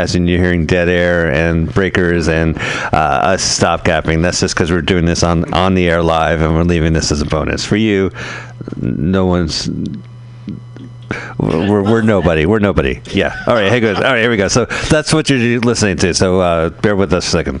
As in you're hearing dead air and breakers and uh, us stop gapping. That's just because we're doing this on on the air live and we're leaving this as a bonus for you. No one's. We're, we're nobody. We're nobody. Yeah. All right. Hey, good. All right. Here we go. So that's what you're listening to. So uh, bear with us a second.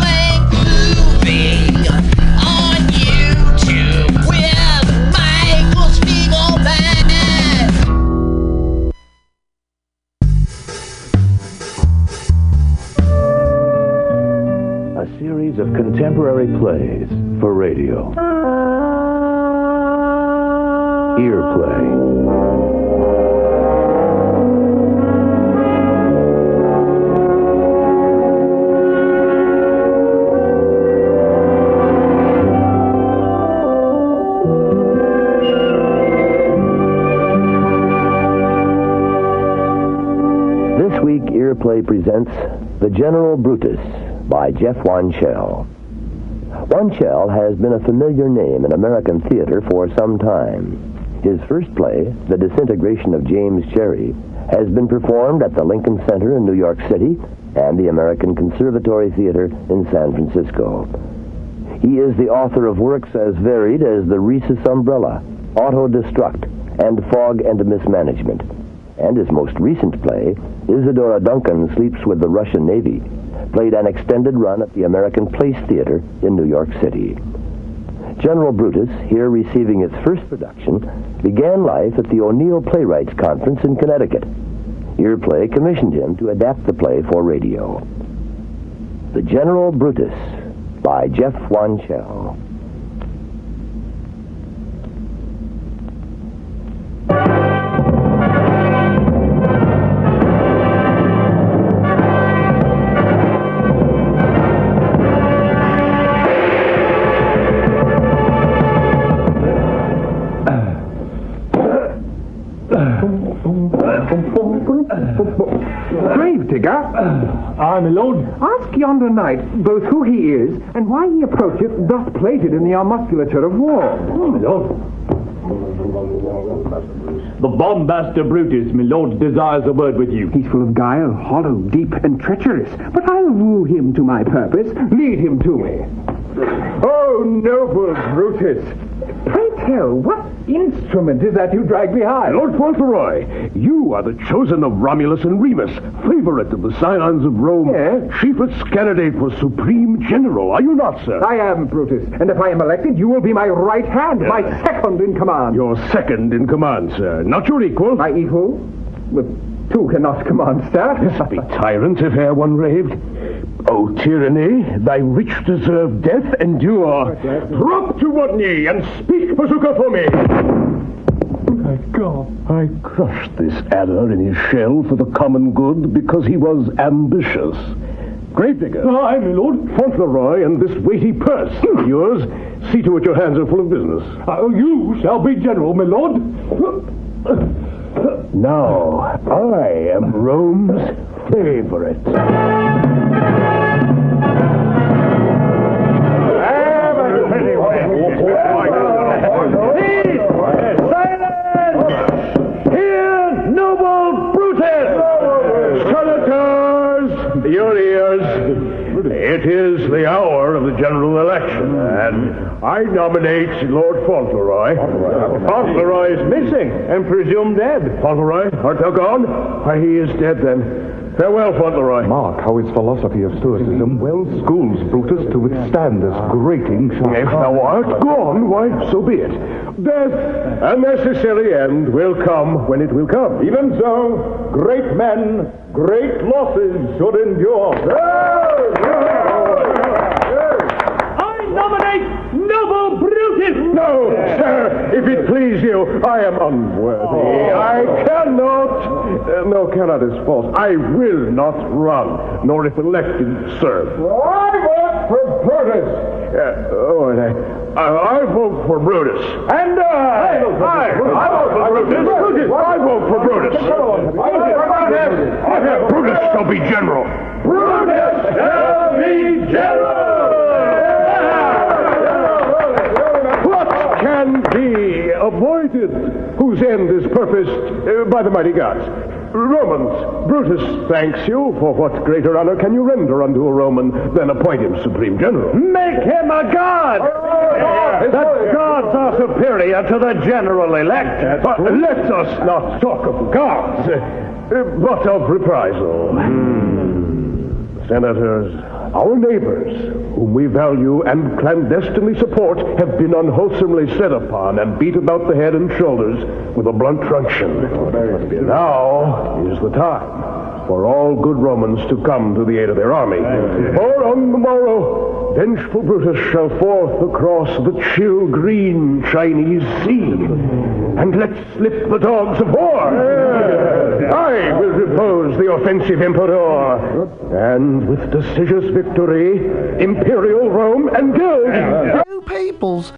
Contemporary plays for radio. Ear play. This week, Earplay presents The General Brutus by Jeff Wanshel. Wanshel has been a familiar name in American theater for some time. His first play, The Disintegration of James Cherry, has been performed at the Lincoln Center in New York City and the American Conservatory Theater in San Francisco. He is the author of works as varied as The Rhesus Umbrella, Auto Destruct, and Fog and Mismanagement. And his most recent play, Isadora Duncan Sleeps with the Russian Navy, played an extended run at the American Place Theater in New York City. General Brutus, here receiving its first production, began life at the O'Neill Playwrights Conference in Connecticut. Earplay commissioned him to adapt the play for radio. The General Brutus by Jeff Wanshel. Gravedigger? Um, Aye, my lord. Ask yonder knight both who he is and why he approacheth thus plated in the musculature of war. Oh, my lord. The bombaster Brutus, my lord, desires a word with you. He's full of guile, hollow, deep, and treacherous, but I'll woo him to my purpose. Lead him to me. Oh, noble Brutus! Pray tell, what instrument is that you drag behind? Lord Fauntleroy, you are the chosen of Romulus and Remus, favorite of the scions of Rome, Yes? chiefest candidate for supreme general, are you not, sir? I am Brutus, and if I am elected, you will be my right hand, my second in command. Your second in command, sir, not your equal. My equal? With two cannot command, sir. Be tyrant if e'er one raved. O tyranny, thy rich deserve death endure. Drop to one knee and speak, Bazooka, for me. My God. I crushed this adder in his shell for the common good because he was ambitious. Gravedigger. Aye, my lord. Fauntleroy and this weighty purse of yours. See to it your hands are full of business. Ah, oh, you shall be general, my lord. Now, I am Rome's favorite. Silence! Here, noble Brutus! Senators. It is the hour of the general election, and I nominate Lord Fauntleroy. Fauntleroy is missing and presumed dead. Fauntleroy, art thou gone? Why, he is dead then. Farewell, Fauntleroy. Mark how his philosophy of Stoicism well schools Brutus to withstand this grating shock. If thou art gone, why, so be it. Death, a necessary end, will come when it will come. Even so, great men, great losses should endure. I nominate noble Brutus! No, sir, if it please you, I am unworthy. I cannot, uh, no, cannot is false. I will not run, nor if elected, serve. I vote for Brutus. Uh, oh, and I, I, I vote for Brutus. And I. I, I vote for Brutus. I vote for Brutus. Brutus shall be general. Brutus shall be general. Can be avoided? Whose end is purposed uh, by the mighty gods? Romans, Brutus thanks you. For what greater honor can you render unto a Roman than appoint him supreme general? Make him a god! That gods are superior to the general elect. But let us not talk of gods, uh, but of reprisal. Senators, our neighbors, whom we value and clandestinely support, have been unwholesomely set upon and beat about the head and shoulders with a blunt truncheon. Now is the time for all good Romans to come to the aid of their army. For on the morrow, vengeful Brutus shall forth across the chill green Chinese sea, and let slip the dogs of war. I will repose the offensive emperor, and with decisive victory, imperial Rome and gild. Two peoples.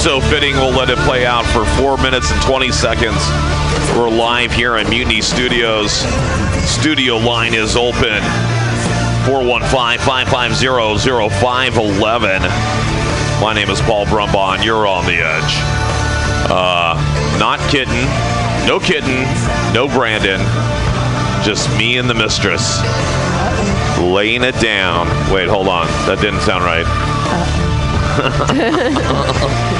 So fitting, we'll let it play out for four minutes and 20 seconds. We're live here in Mutiny Studios. Studio line is open 415-550-0511. My name is Paul Brumbon. You're on the edge. Uh, not kitten, no kitten, no Brandon, just me and the mistress laying it down. Wait, hold on. That didn't sound right.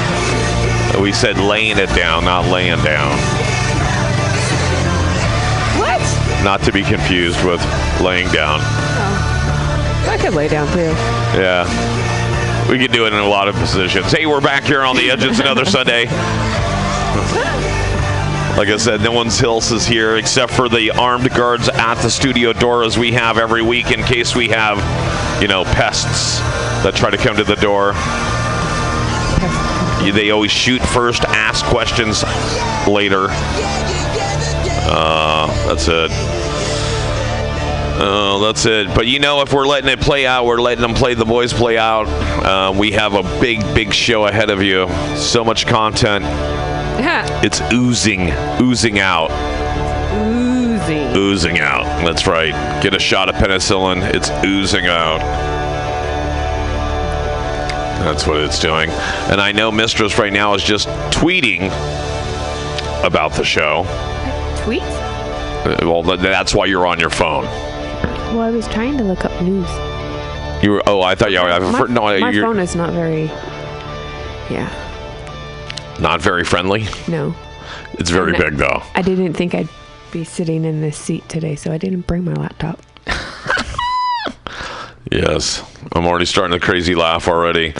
we said laying it down, not laying down. What? Not to be confused with laying down. Oh, I could lay down too. Yeah. We can do it in a lot of positions. Hey, we're back here on the edge. It's another Sunday. Like I said, no one's else is here except for the armed guards at the studio door as we have every week in case we have, you know, pests that try to come to the door. They always shoot first, ask questions later. Uh, that's it. Oh, that's it. But you know, if we're letting it play out, we're letting them play the boys play out. Uh, we have a big, big show ahead of you. So much content. Yeah. It's oozing, oozing out, Oozing. oozing out. That's right. Get a shot of penicillin. It's oozing out. That's what it's doing. And I know Mistress right now is just tweeting about the show. Tweet? Uh, Well, th- that's why you're on your phone. Well, I was trying to look up news. You were. Oh, I thought you were. My, no, my phone is not very. Yeah. not very friendly. No. It's very No. big though. I didn't think I'd be sitting in this seat today, so I didn't bring my laptop. Yes, I'm already starting the crazy laugh already.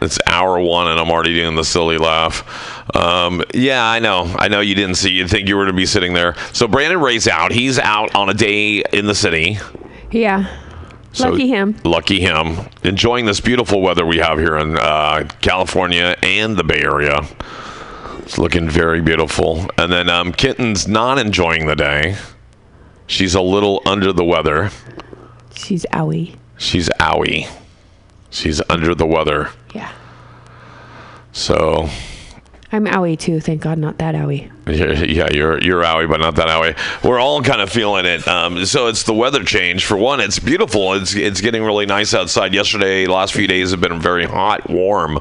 It's hour one, and I'm already doing the silly laugh. Um, yeah, I know. I know you didn't see. You'd think you were to be sitting there. So Brandon Ray's out. He's out on a day in the city. Yeah. So Lucky him. Lucky him. Enjoying this beautiful weather we have here in uh, California and the Bay Area. It's looking very beautiful. And then um, Kitten's not enjoying the day. She's a little under the weather. She's owie. She's owie. She's under the weather. Yeah. So I'm owie too. Thank God, not that owie. yeah, you're you're owie, but not that owie. We're all kind of feeling it. Um, so it's the weather change. For one, it's beautiful. It's it's getting really nice outside. Yesterday, last few days have been very hot, warm.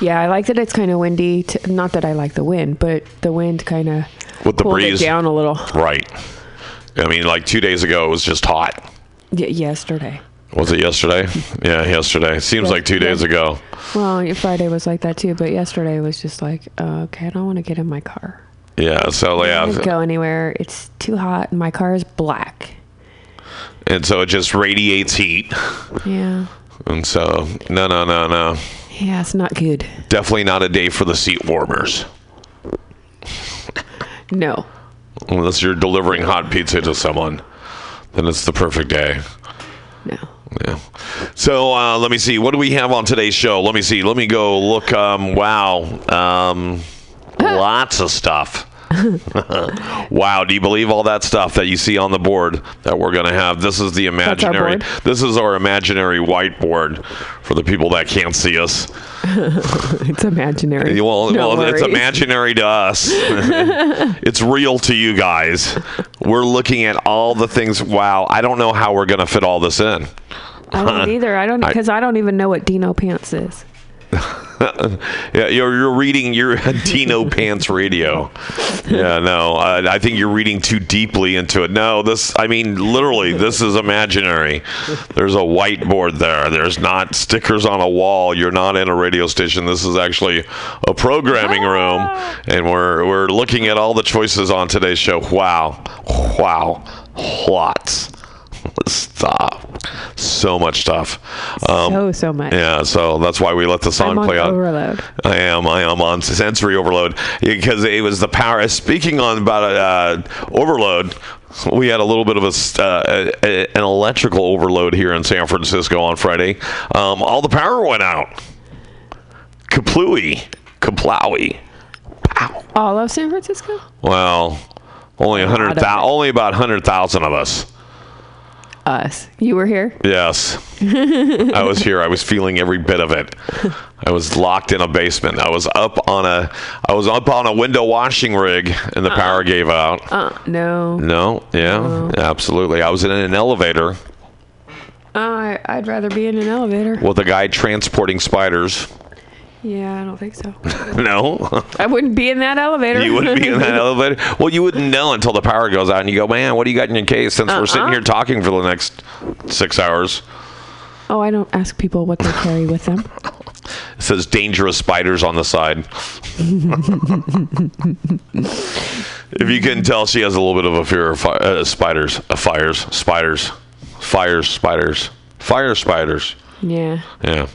Yeah, I like that it's kind of windy. T- not that I like the wind, but the wind kind of With the breeze. down a little. Right. I mean, like two days ago, it was just hot. Y- yesterday. Was it yesterday? Yeah, yesterday. Seems like two days ago. Well, Friday was like that too, but yesterday was just like, uh, okay, I don't want to get in my car. Yeah. So I yeah, don't go anywhere. It's too hot, and my car is black. and so it just radiates heat. Yeah, And so no, no, no, no. yeah, it's not good. Definitely not a day for the seat warmers. No. Unless you're delivering hot pizza to someone, then it's the perfect day. No. Yeah. So uh, let me see. What do we have on today's show? Let me see. Let me go look. Um, wow. Um, lots of stuff. wow. Do you believe all that stuff that you see on the board that we're going to have? This is the imaginary. This is our imaginary whiteboard for the people that can't see us. it's imaginary. Well, well it's imaginary to us. it's real to you guys. We're looking at all the things. Wow, I don't know how we're going to fit all this in. I don't either. I don't I- because I, don't even know what Dino Pants is. Yeah, you're, you're reading your Dino Pants Radio. Yeah, no, uh, I think you're reading too deeply into it. No, this, I mean, literally, this is imaginary. There's a whiteboard there. There's not stickers on a wall. You're not in a radio station. This is actually a programming room, and we're we're looking at all the choices on today's show. Wow, wow, lots. Stop. So much stuff. Um, so so much. yeah, so that's why we let the song I'm on play out. overload. I am. I am on sensory overload because it was the power. Speaking on about uh, overload, we had a little bit of a, uh, a- an electrical overload here in San Francisco on Friday. Um, all the power went out. Kaplooey, kaplowy. All of San Francisco? Well, only a hundred of Only about hundred thousand of us. Us. You were here. Yes. I was here. I was feeling every bit of it. I was locked in a basement. I was up on a I was up on a window washing rig and the power gave out. Uh, no. No, yeah, absolutely. I was in an elevator Uh, I, I'd rather be in an elevator. with a guy transporting spiders. Yeah, I don't think so. No, I wouldn't be in that elevator. you wouldn't be in that elevator. Well, you wouldn't know until the power goes out and you go, man, what do you got in your case? Since we're sitting Uh-uh. here talking for the next six hours. oh, I don't ask people what they carry with them. It says dangerous spiders on the side. if you couldn't tell, she has a little bit of a fear of fi- uh, spiders, uh, fires, spiders, fires, spiders, fire spiders. Yeah. Yeah.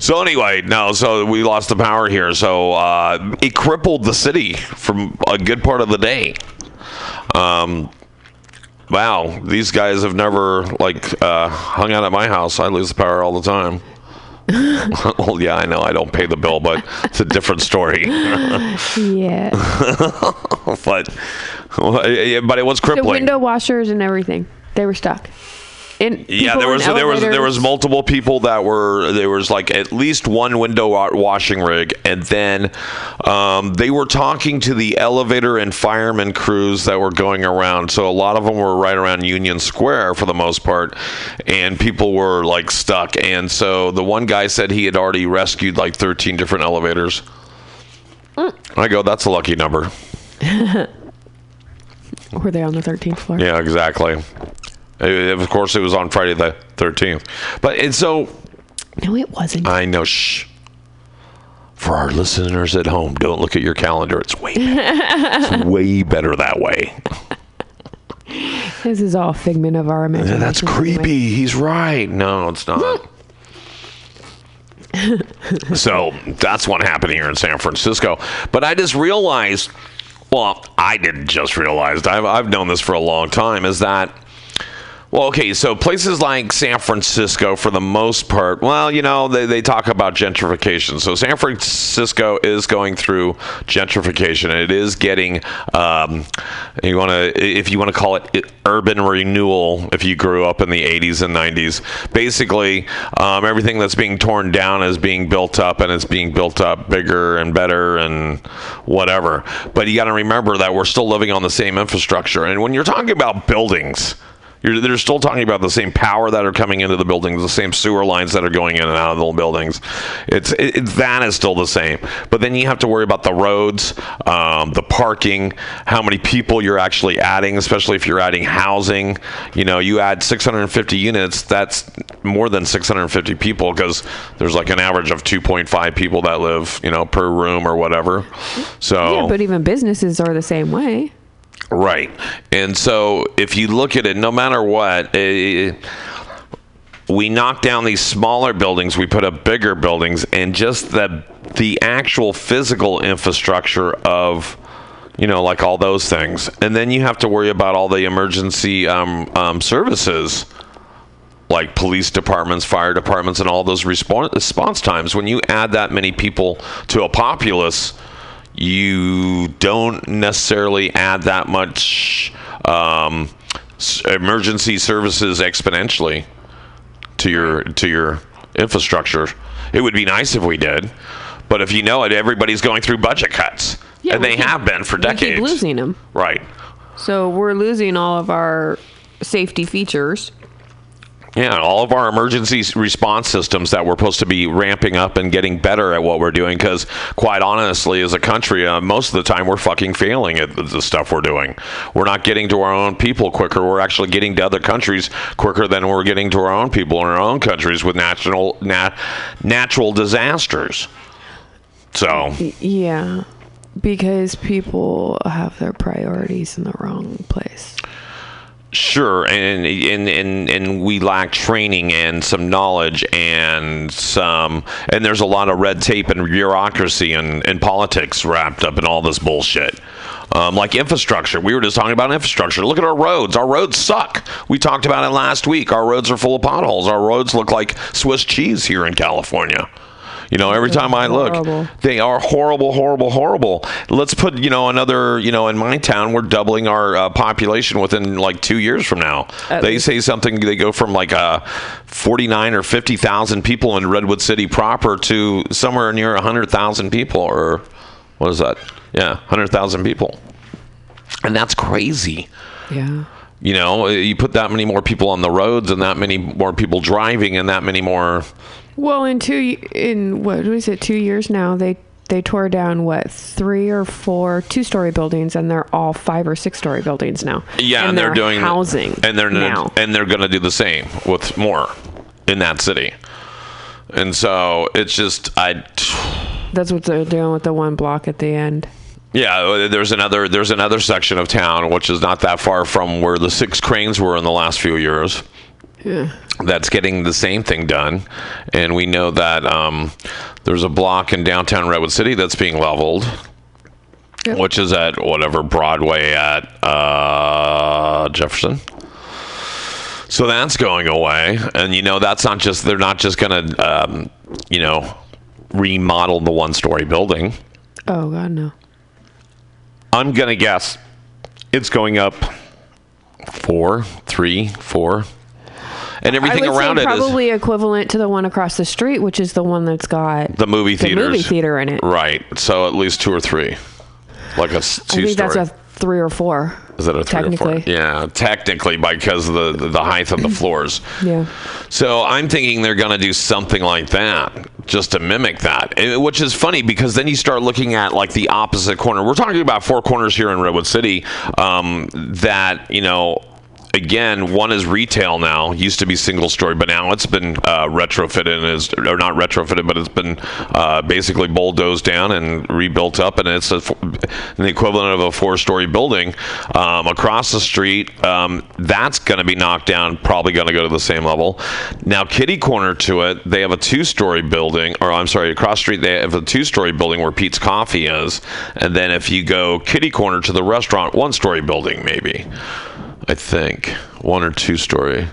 So anyway, no. So we lost the power here. So uh, it crippled the city from a good part of the day. Um, wow, these guys have never like uh, hung out at my house. I lose the power all the time. well, yeah, I know I don't pay the bill, but it's a different story. Yeah. but but it was the window washers and everything. They were stuck. And Yeah, there was there was there was multiple people that were there was like at least one window washing rig, and then um, they were talking to the elevator and fireman crews that were going around. So a lot of them were right around Union Square for the most part, and people were like stuck. And so the one guy said he had already rescued like 13 different elevators. I go, that's a lucky number. Were they on the 13th floor? Yeah, exactly. Uh, Of course, it was on Friday the 13th. But and so No, it wasn't. I know. Shh. For our listeners at home, don't look at your calendar. It's way better. it's way better that way. this is all figment of our imagination. That's creepy. He's right. No, it's not. so that's what happened here in San Francisco. But I just realized, well, I didn't just realize, I've, I've known this for a long time, is that. Well, okay, so places like San Francisco, for the most part, well, you know, they, they talk about gentrification. So San Francisco is going through gentrification. It is getting, um, you want to, if you want to call it urban renewal, if you grew up in the 80s and 90s. Basically, um, everything that's being torn down is being built up, and it's being built up bigger and better and whatever. But you got to remember that we're still living on the same infrastructure. And when you're talking about buildings, you're, they're still talking about the same power that are coming into the buildings, the same sewer lines that are going in and out of the buildings. It's it, it, that is still the same. But then you have to worry about the roads, um, the parking, how many people you're actually adding, especially if you're adding housing. You know, you add 650 units, that's more than 650 people because there's like an average of 2.5 people that live, you know, per room or whatever. So Yeah, but even businesses are the same way. Right. And so if you look at it, no matter what, eh, we knock down these smaller buildings, we put up bigger buildings, and just the the actual physical infrastructure of you know, like all those things, and then you have to worry about all the emergency um, um, services, like police departments, fire departments, and all those response times. When you add that many people to a populace, you don't necessarily add that much um, emergency services exponentially to your to your infrastructure. It would be nice if we did, but if you know it, everybody's going through budget cuts, Yeah, and they keep- have been for We keep decades. losing them. Right. So we're losing all of our safety features. Yeah, all of our emergency response systems that we're supposed to be ramping up and getting better at what we're doing. Because, quite honestly, as a country, uh, most of the time we're fucking failing at the, stuff we're doing. We're not getting to our own people quicker. We're actually getting to other countries quicker than we're getting to our own people in our own countries with natural nat- natural disasters. So, Yeah, because people have their priorities in the wrong place. Sure, and and and and we lack training and some knowledge and some and there's a lot of red tape and bureaucracy and, and politics wrapped up in all this bullshit. Um, like infrastructure, we were just talking about infrastructure. Look at our roads. Our roads suck. We talked about it last week. Our roads are full of potholes. Our roads look like Swiss cheese here in California. You know, every time I horrible. look, they are horrible, horrible, horrible. Let's put, you know, another, you know, in my town, we're doubling our uh, population within like two years from now. At they least. say something, they go from like uh, 49 or 50,000 people in Redwood City proper to somewhere near 100,000 people, or what is that? Yeah, 100,000 people. And that's crazy. Yeah. You know, you put that many more people on the roads and that many more people driving and that many more. Well, in two in what was it? Two years now, they they tore down what three or four two story buildings, and they're all five or six story buildings now. Yeah, and, and they're, doing housing, and they're now. and they're going to do the same with more in that city. And so it's just I That's what they're doing with the one block at the end. yeah, uh, there's another there's another section of town which is not that far from where the six cranes were in the last few years. Yeah. That's getting the same thing done, and we know that um, there's a block in downtown Redwood City that's being leveled, Yep. which is at whatever Broadway at uh, Jefferson. So that's going away, and you know that's not just they're not just going to um, you know remodel the one-story building. Oh God, no. I'm gonna guess it's going up four, three, four, and everything I would around say it is probably equivalent to the one across the street, which is the one that's got the movie the movie theater in it. Right. So at least two or three, like a two. I think story. that's a three or four. is that a three or four? technically. Yeah, technically because of the, the the height of the floors. Yeah. So I'm thinking they're going to do something like that, just to mimic that. Which is funny because then you start looking at like the opposite corner. We're talking about four corners here in Redwood City. Um, that you know. Again, one is retail now. Used to be single story, but now it's been uh, retrofitted and is or not retrofitted, but it's been uh, basically bulldozed down and rebuilt up, and it's a, the equivalent of a four story building um, across the street. Um, that's going to be knocked down, probably going to go to the same level. Now, kitty corner to it, they have a two story building, or I'm sorry, across street, they have a two story building where Peet's Coffee is. And then if you go kitty corner to the restaurant, one story building, maybe. I think one or two story,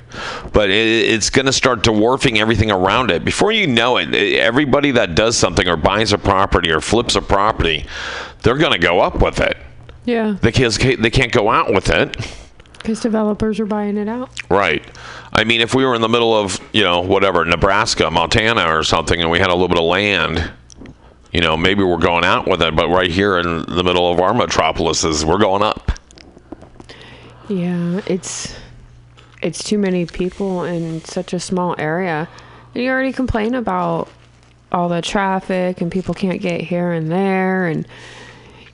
but it, it's going to start dwarfing everything around it. Before you know it, everybody that does something or buys a property or flips a property, they're going to go up with it. Yeah. They can't, they can't go out with it. Because developers are buying it out. Right. I mean, if we were in the middle of, you know, whatever, Nebraska, Montana, or something, and we had a little bit of land, you know, maybe we're going out with it. But right here in the middle of our metropolises, we're going up. Yeah, it's it's too many people in such a small area. And you already complain about all the traffic and people can't get here and there and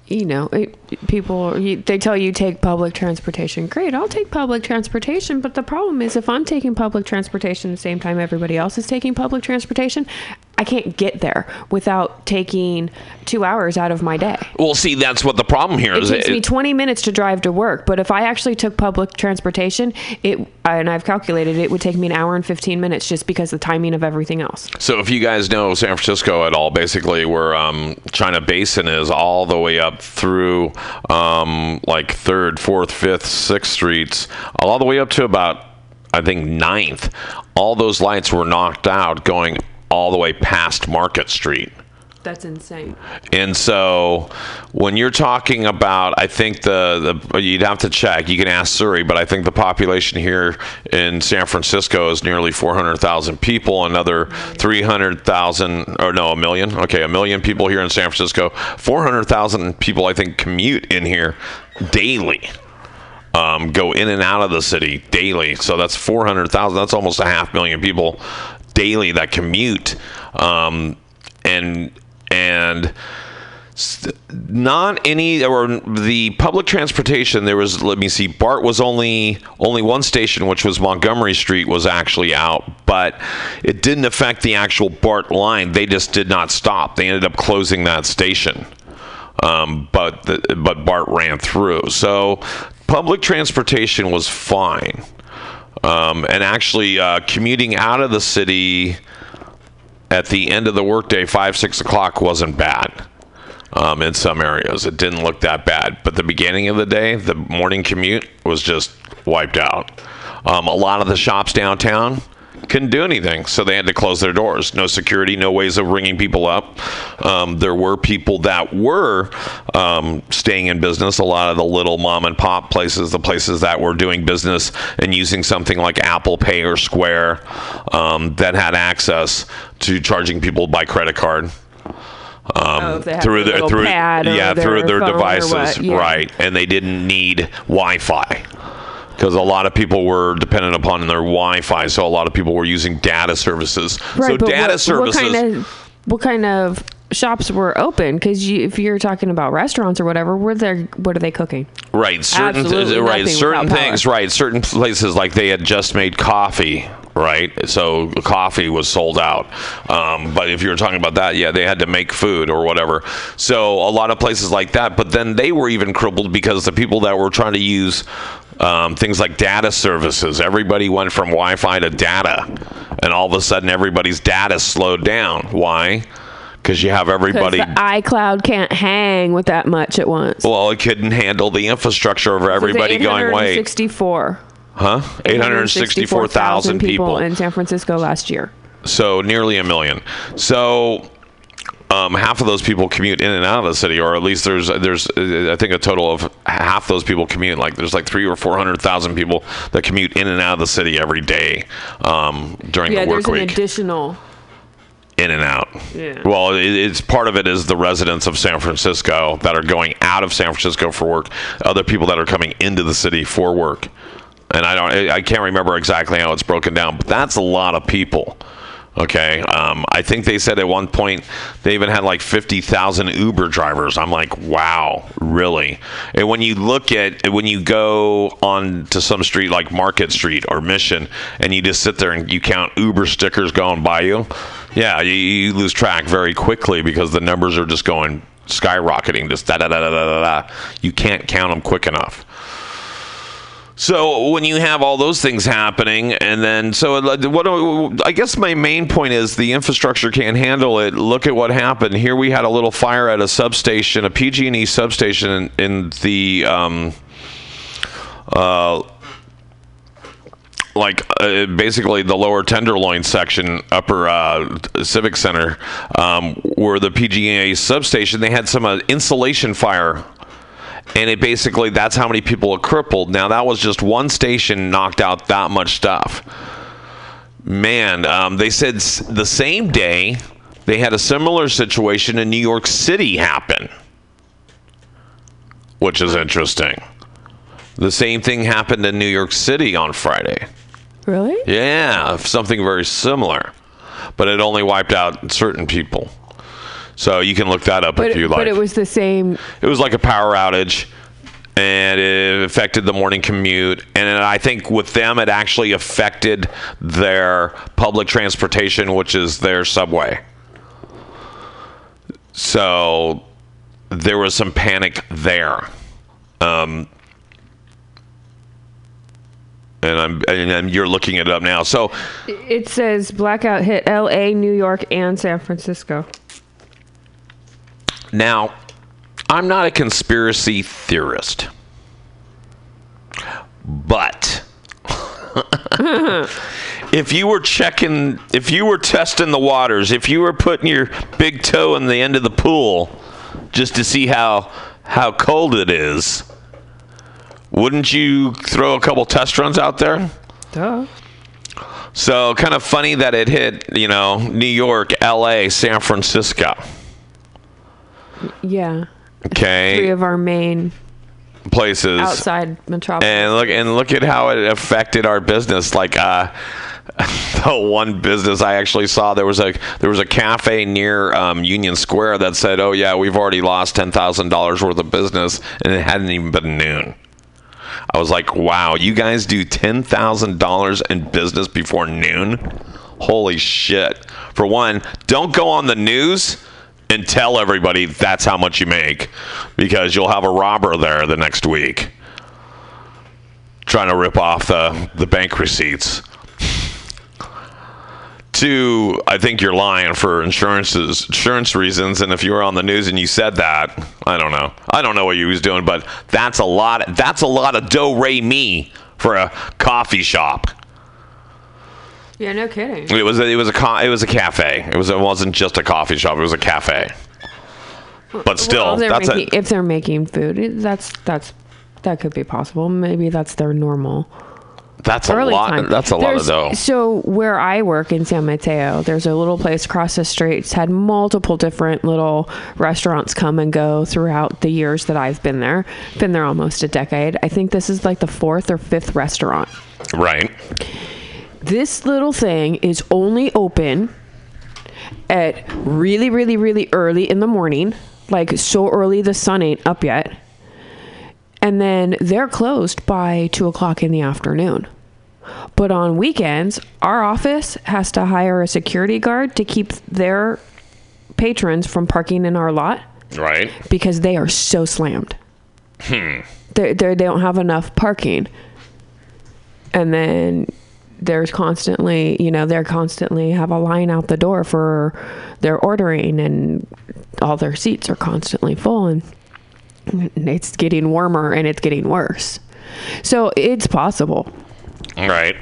you know, it, people they tell you take public transportation. Great, I'll take public transportation, but the problem is if I'm taking public transportation at the same time everybody else is taking public transportation, I can't get there without taking 2 hours out of my day. Well, see, that's what the problem here It is. takes me 20 minutes to drive to work, but if I actually took public transportation, it and I've calculated it would take me an hour and 15 minutes just because of the timing of everything else. So, if you guys know San Francisco at all, basically where um, China Basin is, all the way up through um, like Third, Fourth, Fifth, Sixth Streets, all the way up to about I think Ninth, all those lights were knocked out, going all the way past Market Street. That's insane. And so, when you're talking about, I think the, the you'd have to check. You can ask Siri, but I think the population here in San Francisco is nearly 400,000 people. Another 300,000, or no, a million. Okay, a million people here in San Francisco. 400,000 people, I think, commute in here daily. Um, go in and out of the city daily. So that's 400,000. That's almost a half million people daily that commute. Um, and and not any or the public transportation there was let me see bart was only only one station which was montgomery street was actually out but it didn't affect the actual bart line. They just did not stop. They ended up closing that station um, but the, but bart ran through. So public transportation was fine um, and actually uh, commuting out of the city at the end of the workday, five, six o'clock wasn't bad. Um, in some areas, it didn't look that bad. But the beginning of the day, the morning commute was just wiped out. Um, a lot of the shops downtown couldn't do anything, so they had to close their doors. No security, no ways of ringing people up. Um, there were people that were um, staying in business. A lot of the little mom and pop places, the places that were doing business and using something like Apple Pay or Square, um, that had access to charging people by credit card. Um, Oh, if they had through their through yeah through their devices yeah. right and they didn't need Wi-Fi because a lot of people were dependent upon their Wi-Fi, so a lot of people were using data services. Right, so but data what, services. What kind of what kind of shops were open? Because you, if you're talking about restaurants or whatever, where they what are they cooking? Right, certain Absolutely right, certain things, power. right, certain places like they had just made coffee, right? So coffee was sold out. Um, but if you were talking about that, yeah, they had to make food or whatever. So a lot of places like that. But then they were even crippled because the people that were trying to use um, things like data services, everybody went from Wi-Fi to data, and all of a sudden everybody's data slowed down. Why? Because you have everybody the iCloud can't hang with that much at once. well, it couldn't handle the infrastructure of everybody going, wait, 864. huh? 864,000 people. in San Francisco last year. So nearly a million. So um, half of those people commute in and out of the city, or at least there's there's I think a total of half those people commute. Like there's like three or four hundred thousand people that commute in and out of the city every day um, during Yeah, the work there's an week. additional. in and out. Yeah. Well, it, it's part of it is the residents of San Francisco that are going out of San Francisco for work, other people that are coming into the city for work. And I don't, I can't remember exactly how it's broken down, but that's a lot of people. Okay, um, I think they said at one point they even had like fifty thousand Uber drivers. I'm like, wow, really? And when you look at when you go on to some street like Market Street or Mission, and you just sit there and you count Uber stickers going by you, yeah, you, you lose track very quickly because the numbers are just going skyrocketing. Just da da da da da. da. You can't count them quick enough. So when you have all those things happening, and then so what I guess my main point is the infrastructure can't handle it. Look at what happened here. We had a little fire at a substation, a PG&E substation in, in the um, uh, like uh, basically the lower tenderloin section, upper uh, civic center, um, where the PG&E substation. They had some uh, insulation fire and it basically that's how many people are crippled. Now that was just one station knocked out that much stuff. Man, um, they said the same day they had a similar situation in New York City happen, which is interesting. The same thing happened in New York City on Friday. Really? Yeah, something very similar, but it only wiped out certain people. So you can look that up But if you like. but it was the same. It was like a power outage, and it affected the morning commute. And I think with them, it actually affected their public transportation, which is their subway. So there was some panic there. Um, and I'm and I'm- you're looking it up now. So It says blackout hit L.A., New York, and San Francisco. Now, I'm not a conspiracy theorist, but if you were checking, if you were testing the waters, if you were putting your big toe in the end of the pool just to see how how cold it is, wouldn't you throw a couple test runs out there? Duh. So kind of funny that it hit, you know, New York, L.A., San Francisco. Yeah. Okay, Three of our main places outside metropolis. and look and look at how it affected our business like uh the one business I actually saw there was a there was a cafe near um, Union Square that said, "Oh yeah, we've already lost ten thousand dollars worth of business," and it hadn't even been noon. I was like, "Wow, you guys do ten thousand dollars in business before noon? Holy shit!" For one, don't go on the news and tell everybody that's how much you make, because you'll have a robber there the next week trying to rip off the, the bank receipts. Two, I think you're lying for insurances, insurance reasons. And if you were on the news and you said that, I don't know. I don't know what you was doing, but that's a lot. That's a lot of do re mi for a coffee shop. Yeah, no kidding. It was a, it was a co- it was a cafe. It was it wasn't just a coffee shop. It was a cafe. But still, Well, if they're that's making, a, if they're making food, it- that's that's that could be possible. Maybe that's their normal. that's a lot. time. That's a lot of There's- dough. So where I work in San Mateo, there's a little place across the street. It's had multiple different little restaurants come and go throughout the years that I've been there. Been there almost a decade. I think this is like the fourth or fifth restaurant. Right. This little thing is only open at really, really, really early in the morning. Like so early the sun ain't up yet. And then they're closed by two o'clock in the afternoon. But on weekends, our office has to hire a security guard to keep their patrons from parking in our lot Right. because they are so slammed. Hmm. They they don't have enough parking, and then there's constantly you know they're constantly have a line out the door for their ordering, and all their seats are constantly full, and it's getting warmer and it's getting worse. So it's possible, Right.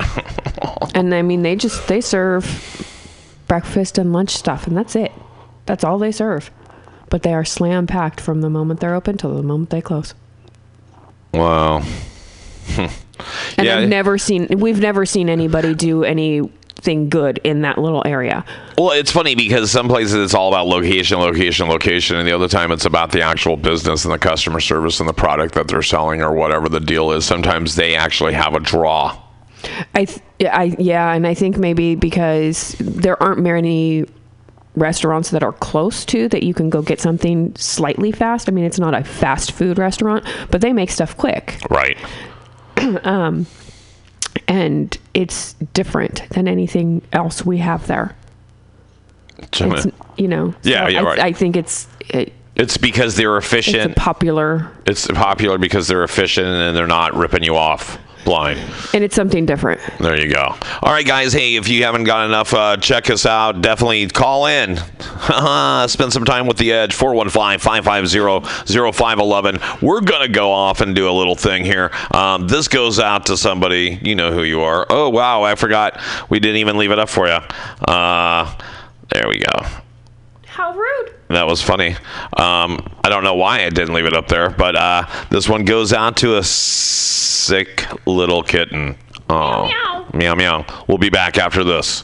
and I mean they just they serve breakfast and lunch stuff, and that's it. That's all they serve. But they are slam packed from the moment they're open till the moment they close. wow. And Yeah. I've never seen we've never seen anybody do anything good in that little area. Well, it's funny because some places it's all about location, location, location, and the other time it's about the actual business and the customer service and the product that they're selling or whatever the deal is. Sometimes they actually have a draw. I th- I yeah, and I think maybe because there aren't many restaurants that are close to that you can go get something slightly fast. I mean, it's not a fast food restaurant, but they make stuff quick. Right. um and it's different than anything else we have there. It's, you know. Yeah, yeah, I, right. I think it's it, It's because they're efficient. a popular It's popular because they're efficient and they're not ripping you off blind. and it's something different. There you go. All right, guys. Hey, if you haven't got enough, uh, check us out. Definitely call in. Spend some time with the Edge. 415-550-0511. We're going to go off and do a little thing here. Um, this goes out to somebody. You know who you are. Oh, wow. I forgot. We didn't even leave it up for you. Uh, there we go. How rude. That was funny. Um, I don't know why I didn't leave it up there, but uh, this one goes out to a sick little kitten. Oh, meow, meow, meow. We'll be back after this.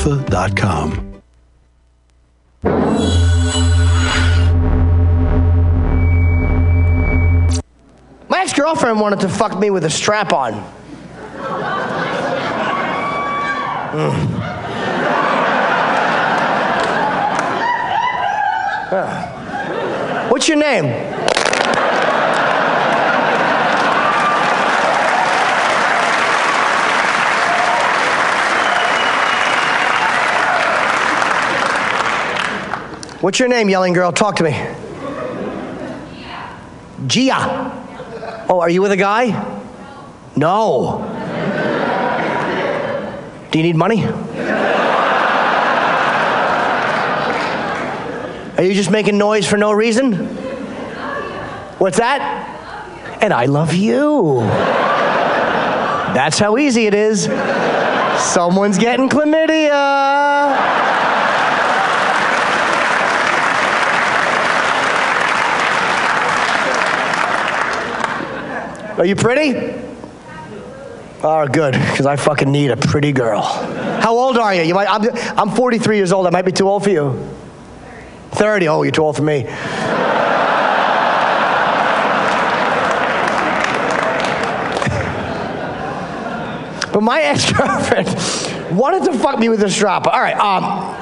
At saatva.com. My ex girlfriend wanted to fuck me with a strap on. Hmm. What's your name? What's your name, yelling girl? Talk to me. Gia. Oh, are you with a guy? No. Do you need money? Are you just making noise for no reason? What's that? And I love you. That's how easy it is. Someone's getting chlamydia. Are you pretty? Oh, good, because I fucking need a pretty girl. How old are you? You might. I'm, I'm 43 years old. I might be too old for you. 30. Oh, you're too old for me. But my ex-girlfriend wanted to fuck me with a strap. All right. Um,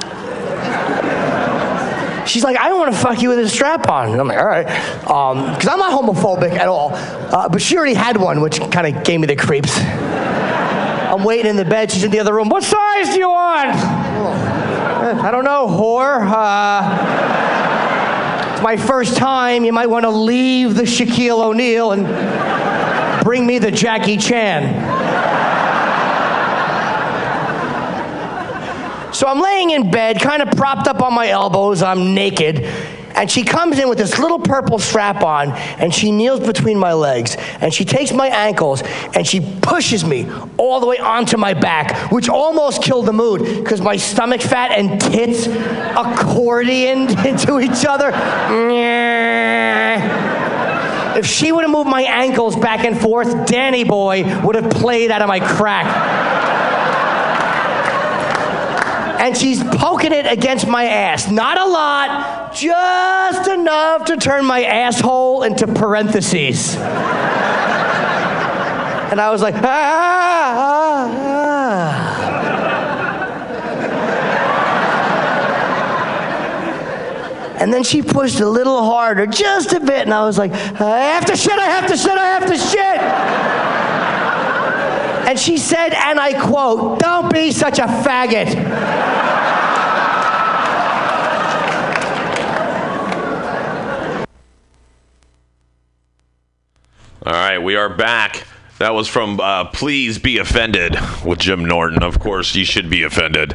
she's like, I don't want to fuck you with a strap on. And I'm like, all right, because I'm not homophobic at all. Uh, but she already had one, which kind of gave me the creeps. I'm waiting in the bed. She's in the other room. What size do you want? "Eh, I don't know, whore. Uh, it's my first time. You might want to leave the Shaquille O'Neal and bring me the Jackie Chan. So I'm laying in bed, kind of propped up on my elbows. I'm naked. And she comes in with this little purple strap on, and she kneels between my legs, and she takes my ankles, and she pushes me all the way onto my back, which almost killed the mood because my stomach fat and tits accordioned into each other. If she would have moved my ankles back and forth, Danny Boy would have played out of my crack and she's poking it against my ass. Not a lot, just enough to turn my asshole into parentheses. and I was like, ah, ah, ah. And then she pushed a little harder, just a bit, and I was like, I have to shit, I have to shit, I have to shit. And she said, and I quote, Don't be such a faggot. All right, we are back. That was from uh, Please Be Offended with Jim Norton. Of course, you should be offended.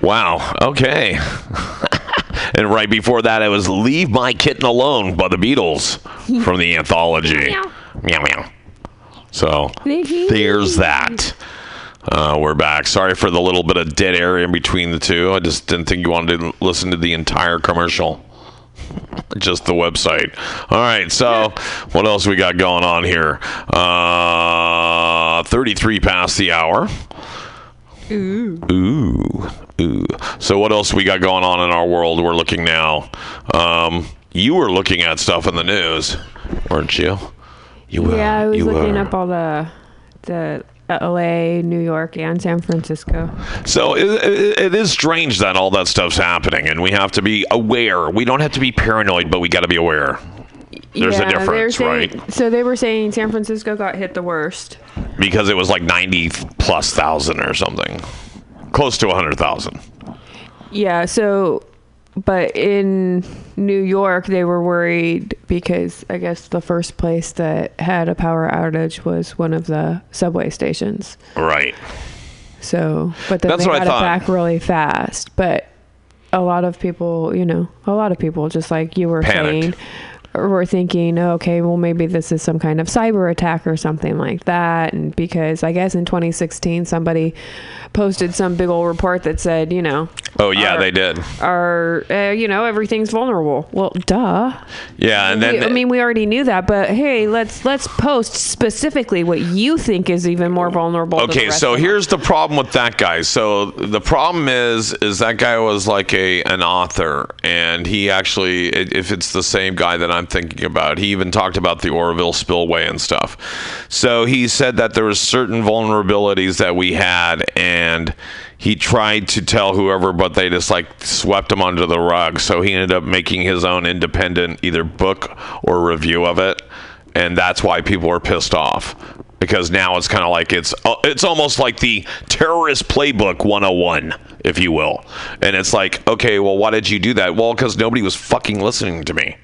Wow. Okay. and right before that, it was Leave My Kitten Alone by the Beatles from the anthology. meow, meow. So there's that. Uh, we're back. Sorry for the little bit of dead air in between the two. I just didn't think you wanted to listen to the entire commercial. Just the website. All right. So, what else we got going on here? Uh, 33 past the hour. Ooh. Ooh. Ooh. So, what else we got going on in our world? We're looking now. Um, you were looking at stuff in the news, weren't you? You were. yeah, I was you looking were. up all the the L.A., New York, and San Francisco. So it, it, it is strange that all that stuff's happening, and we have to be aware. We don't have to be paranoid, but we got to be aware. There's yeah, a difference, saying- right? So they were saying San Francisco got hit the worst. Because it was like 90 plus thousand or something, close to 100,000. Yeah, so but in New York, they were worried because I guess the first place that had a power outage was one of the subway stations. Right. So, but then That's they got it back really fast. But a lot of people, you know, a lot of people, just like you were Panicked. saying, were thinking, okay, well, maybe this is some kind of cyber attack or something like that. And because I guess in 2016, somebody posted some big old report that said, you know, Oh yeah, Our- they did. our, uh, you know, everything's vulnerable. Well, duh. Yeah, and then We- I mean, we already knew that, but hey, let's let's post specifically what you think is even more vulnerable. Okay, so here's the problem with that guy. So the problem is, is that guy was like a an author, and he actually, if it's the same guy that I'm thinking about, he even talked about the Oroville spillway and stuff. So he said that there was certain vulnerabilities that we had, and he tried to tell whoever, but they just like swept him under the rug. So he ended up making his own independent either book or review of it, and that's why people are pissed off. Because now it's kind of like it's uh, it's almost like the terrorist playbook 101 if you will. And it's like okay well why did you do that? Well because nobody was fucking listening to me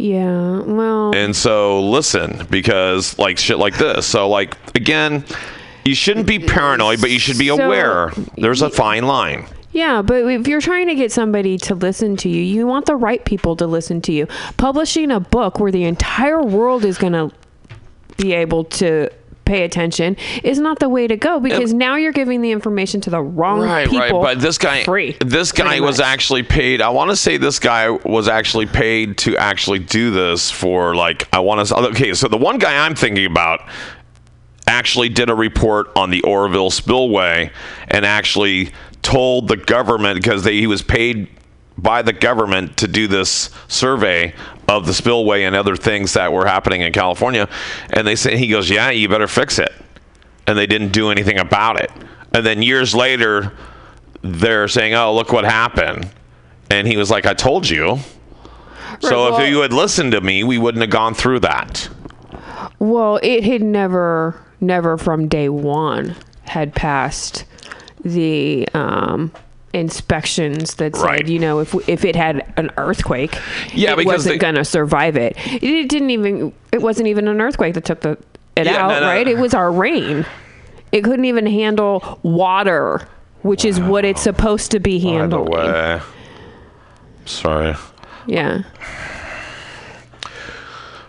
yeah, well, and so listen because like shit like this so like again you shouldn't be paranoid but you should be So- aware. There's a fine line. Yeah, but if you're trying to get somebody to listen to you, you want the right people to listen to you. Publishing a book where the entire world is going to be able to pay attention is not the way to go because now you're giving the information to the wrong right people. right right. but this guy free. this guy was much. actually paid i want to say this guy was actually paid to actually do this for like i want to okay so the one guy i'm thinking about actually did a report on the Oroville spillway and actually told the government because they, he was paid by the government to do this survey of the spillway and other things that were happening in California. And they said he goes yeah you better fix it. And they didn't do anything about it. And then years later they're saying oh look what happened. And he was like I told you. So well- if you had listened to me we wouldn't have gone through that. Well, it had never, never from day one had passed the um, inspections that said, Right. you know, if if it had an earthquake, Yeah, it wasn't they- gonna survive it. It didn't even. It wasn't even an earthquake that took the it Yeah, out, no, no. right? It was our rain. It couldn't even handle water, which is what it's supposed to be by handling. way sorry Yeah.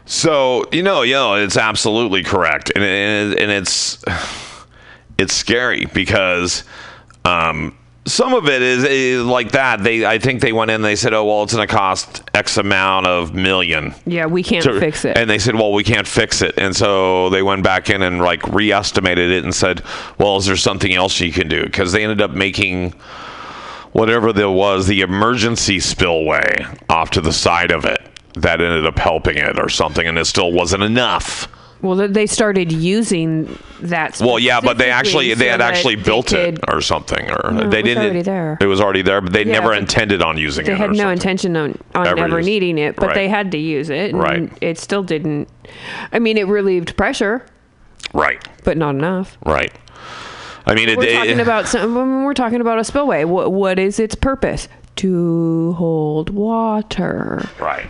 So you know, you know, it's absolutely correct, and and, and it's it's scary because um, some of it is, is like that. They, I think they went in. and They said, "Oh, well, it's going to cost X amount of million. Yeah, we can't to- fix it. And they said, "Well, we can't fix it." And so they went back in and like re-estimated it and said, "Well, is there something else you can do?" Because they ended up making whatever there was the emergency spillway off to the side of it that ended up helping it or something, and it still wasn't enough. Well, they started using that. Well, yeah, but they actually they so had actually built it or something, or No, it they was didn't. already there. It was already there, but they Yeah, never intended on using They it. They had no something. intention on, on Ever never used- needing it, but right. they had to use it. And Right. It still didn't. I mean, it relieved pressure, Right, but not enough. right. I mean, it, We're it- talking about some. when We're talking about a spillway. What what is its purpose? To hold water. right.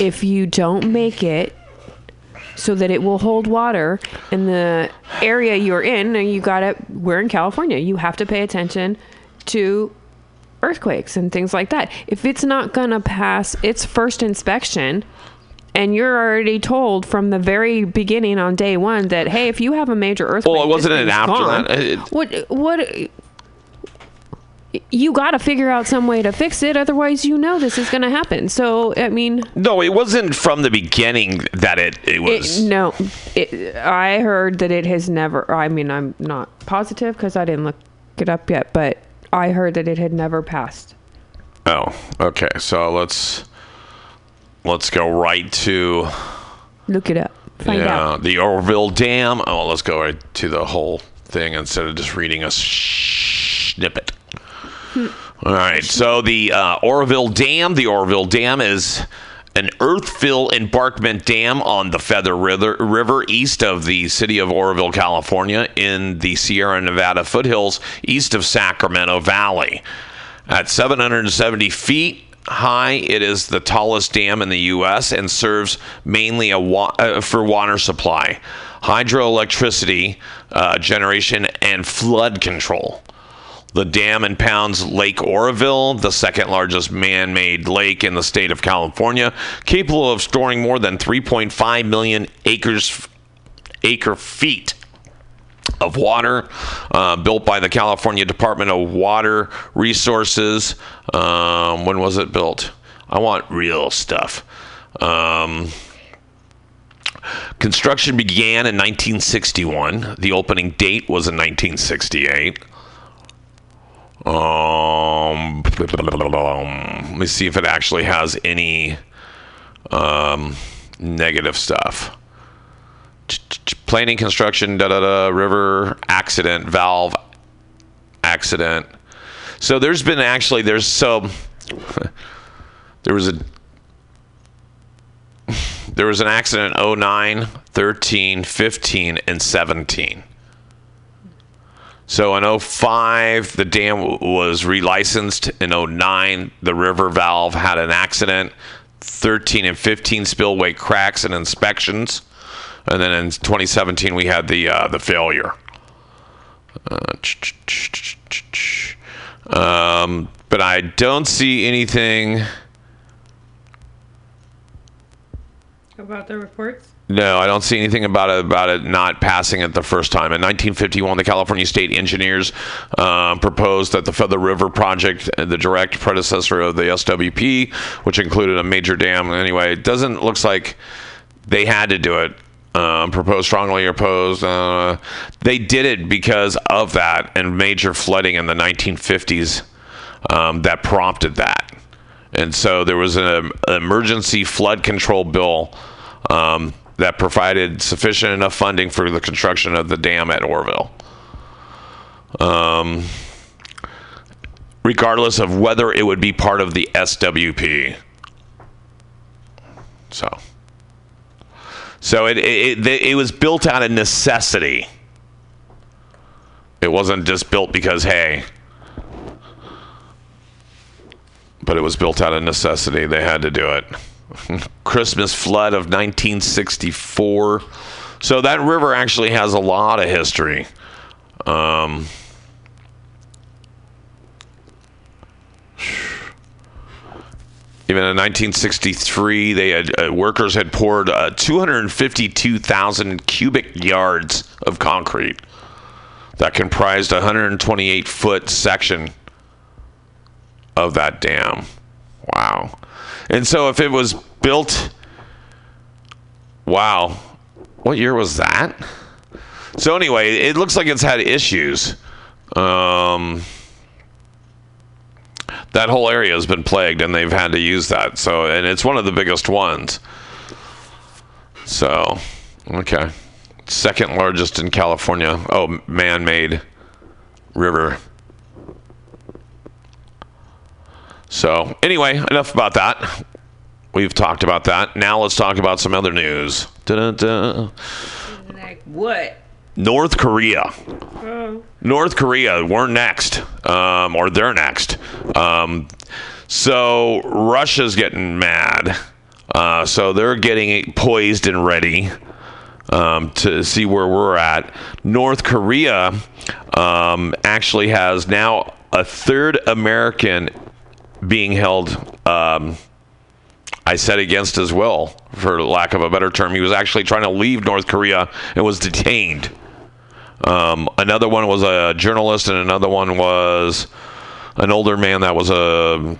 If you don't make it so that it will hold water in the area you're in, and you got it. We're in California. You have to pay attention to earthquakes and things like that. If it's not gonna pass its first inspection. And you're already told from the very beginning on day one that hey, if you have a major earthquake, Well, it wasn't an after gone. that? It- What what? You got to figure out some way to fix it, otherwise, you know this is going to happen. So, I mean, No, it wasn't from the beginning that it it was. it, no, it, I heard that it has never. I mean, I'm not positive because I didn't look it up yet, but I heard that it had never passed. Oh, okay. So let's let's go right to Look it up, find yeah out. the Oroville Dam. Oh, let's go right to the whole thing instead of just reading a snippet. All right. So the uh, Oroville Dam. The Oroville Dam is an earth-fill embarkment dam on the Feather River, River east of the city of Oroville, California, in the Sierra Nevada foothills east of Sacramento Valley. At 770 feet high, it is the tallest dam in the U.S. and serves mainly wa- uh, for water supply, hydroelectricity uh, generation, and flood control. The dam impounds Lake Oroville, the second largest man made lake in the state of California, capable of storing more than 3.5 million acres acre feet of water, uh, built by the California Department of Water Resources. Um, when was it built? I want real stuff. Um, construction began in 1961. The opening date was in 1968. Um, let me see if it actually has any um, negative stuff. Planning, construction, da da da, river accident, valve accident. So there's been actually there's so there was a there was an accident 09, 13, 15 and 17. So in 05, the dam was relicensed. In 09, the river valve had an accident. 13 and 15 spillway cracks and inspections. And then in 2017, we had the uh, the failure. Uh, um, but I don't see anything. About the reports? No, I don't see anything about it about it not passing it the first time. In 1951, the California State Engineers um, proposed that the Feather River project, the direct predecessor of the SWP, which included a major dam. Anyway, it doesn't looks like they had to do it. Um, proposed strongly opposed. Uh, they did it because of that and major flooding in the 1950s um, that prompted that. And so there was an, an emergency flood control bill um, that provided sufficient enough funding for the construction of the dam at Oroville. Um, regardless of whether it would be part of the SWP. So, so it it, it, it was built out of necessity. It wasn't just built because hey, but it was built out of necessity. They had to do it. Christmas flood of 1964. So that river actually has a lot of history. Um, even in 1963, they had uh, workers had poured uh, 252,000 cubic yards of concrete that comprised a 128 foot section of that dam. Wow. And so if it was built, wow, what year was that? So anyway, it looks like it's had issues. Um, that whole area has been plagued, and they've had to use that. So, and it's one of the biggest ones. So, okay, second largest in California. Oh, man-made river. So, anyway, enough about that. We've talked about that. Now let's talk about some other news. Da-da-da. Like what? North Korea. Oh. North Korea, we're next, um, or they're next. Um, so Russia's getting mad. Uh, so they're getting poised and ready um, to see where we're at. North Korea um, actually has now a third American being held. Um, I said against his will, for lack of a better term. He was actually trying to leave North Korea and was detained. Um, another one was a journalist, and another one was an older man that was a.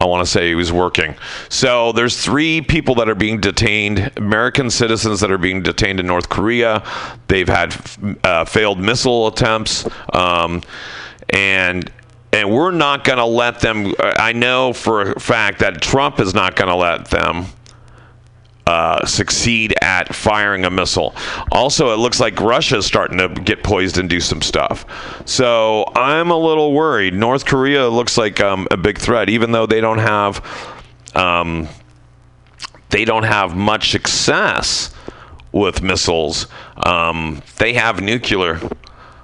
I want to say he was working. So there's three people that are being detained, American citizens that are being detained in North Korea. They've had uh, failed missile attempts, um, and and we're not going to let them. I know for a fact that Trump is not going to let them uh, succeed at firing a missile. Also, it looks like Russia's starting to get poised and do some stuff. So I'm a little worried. North Korea looks like um, a big threat, even though they don't have um, they don't have much success with missiles. Um, they have nuclear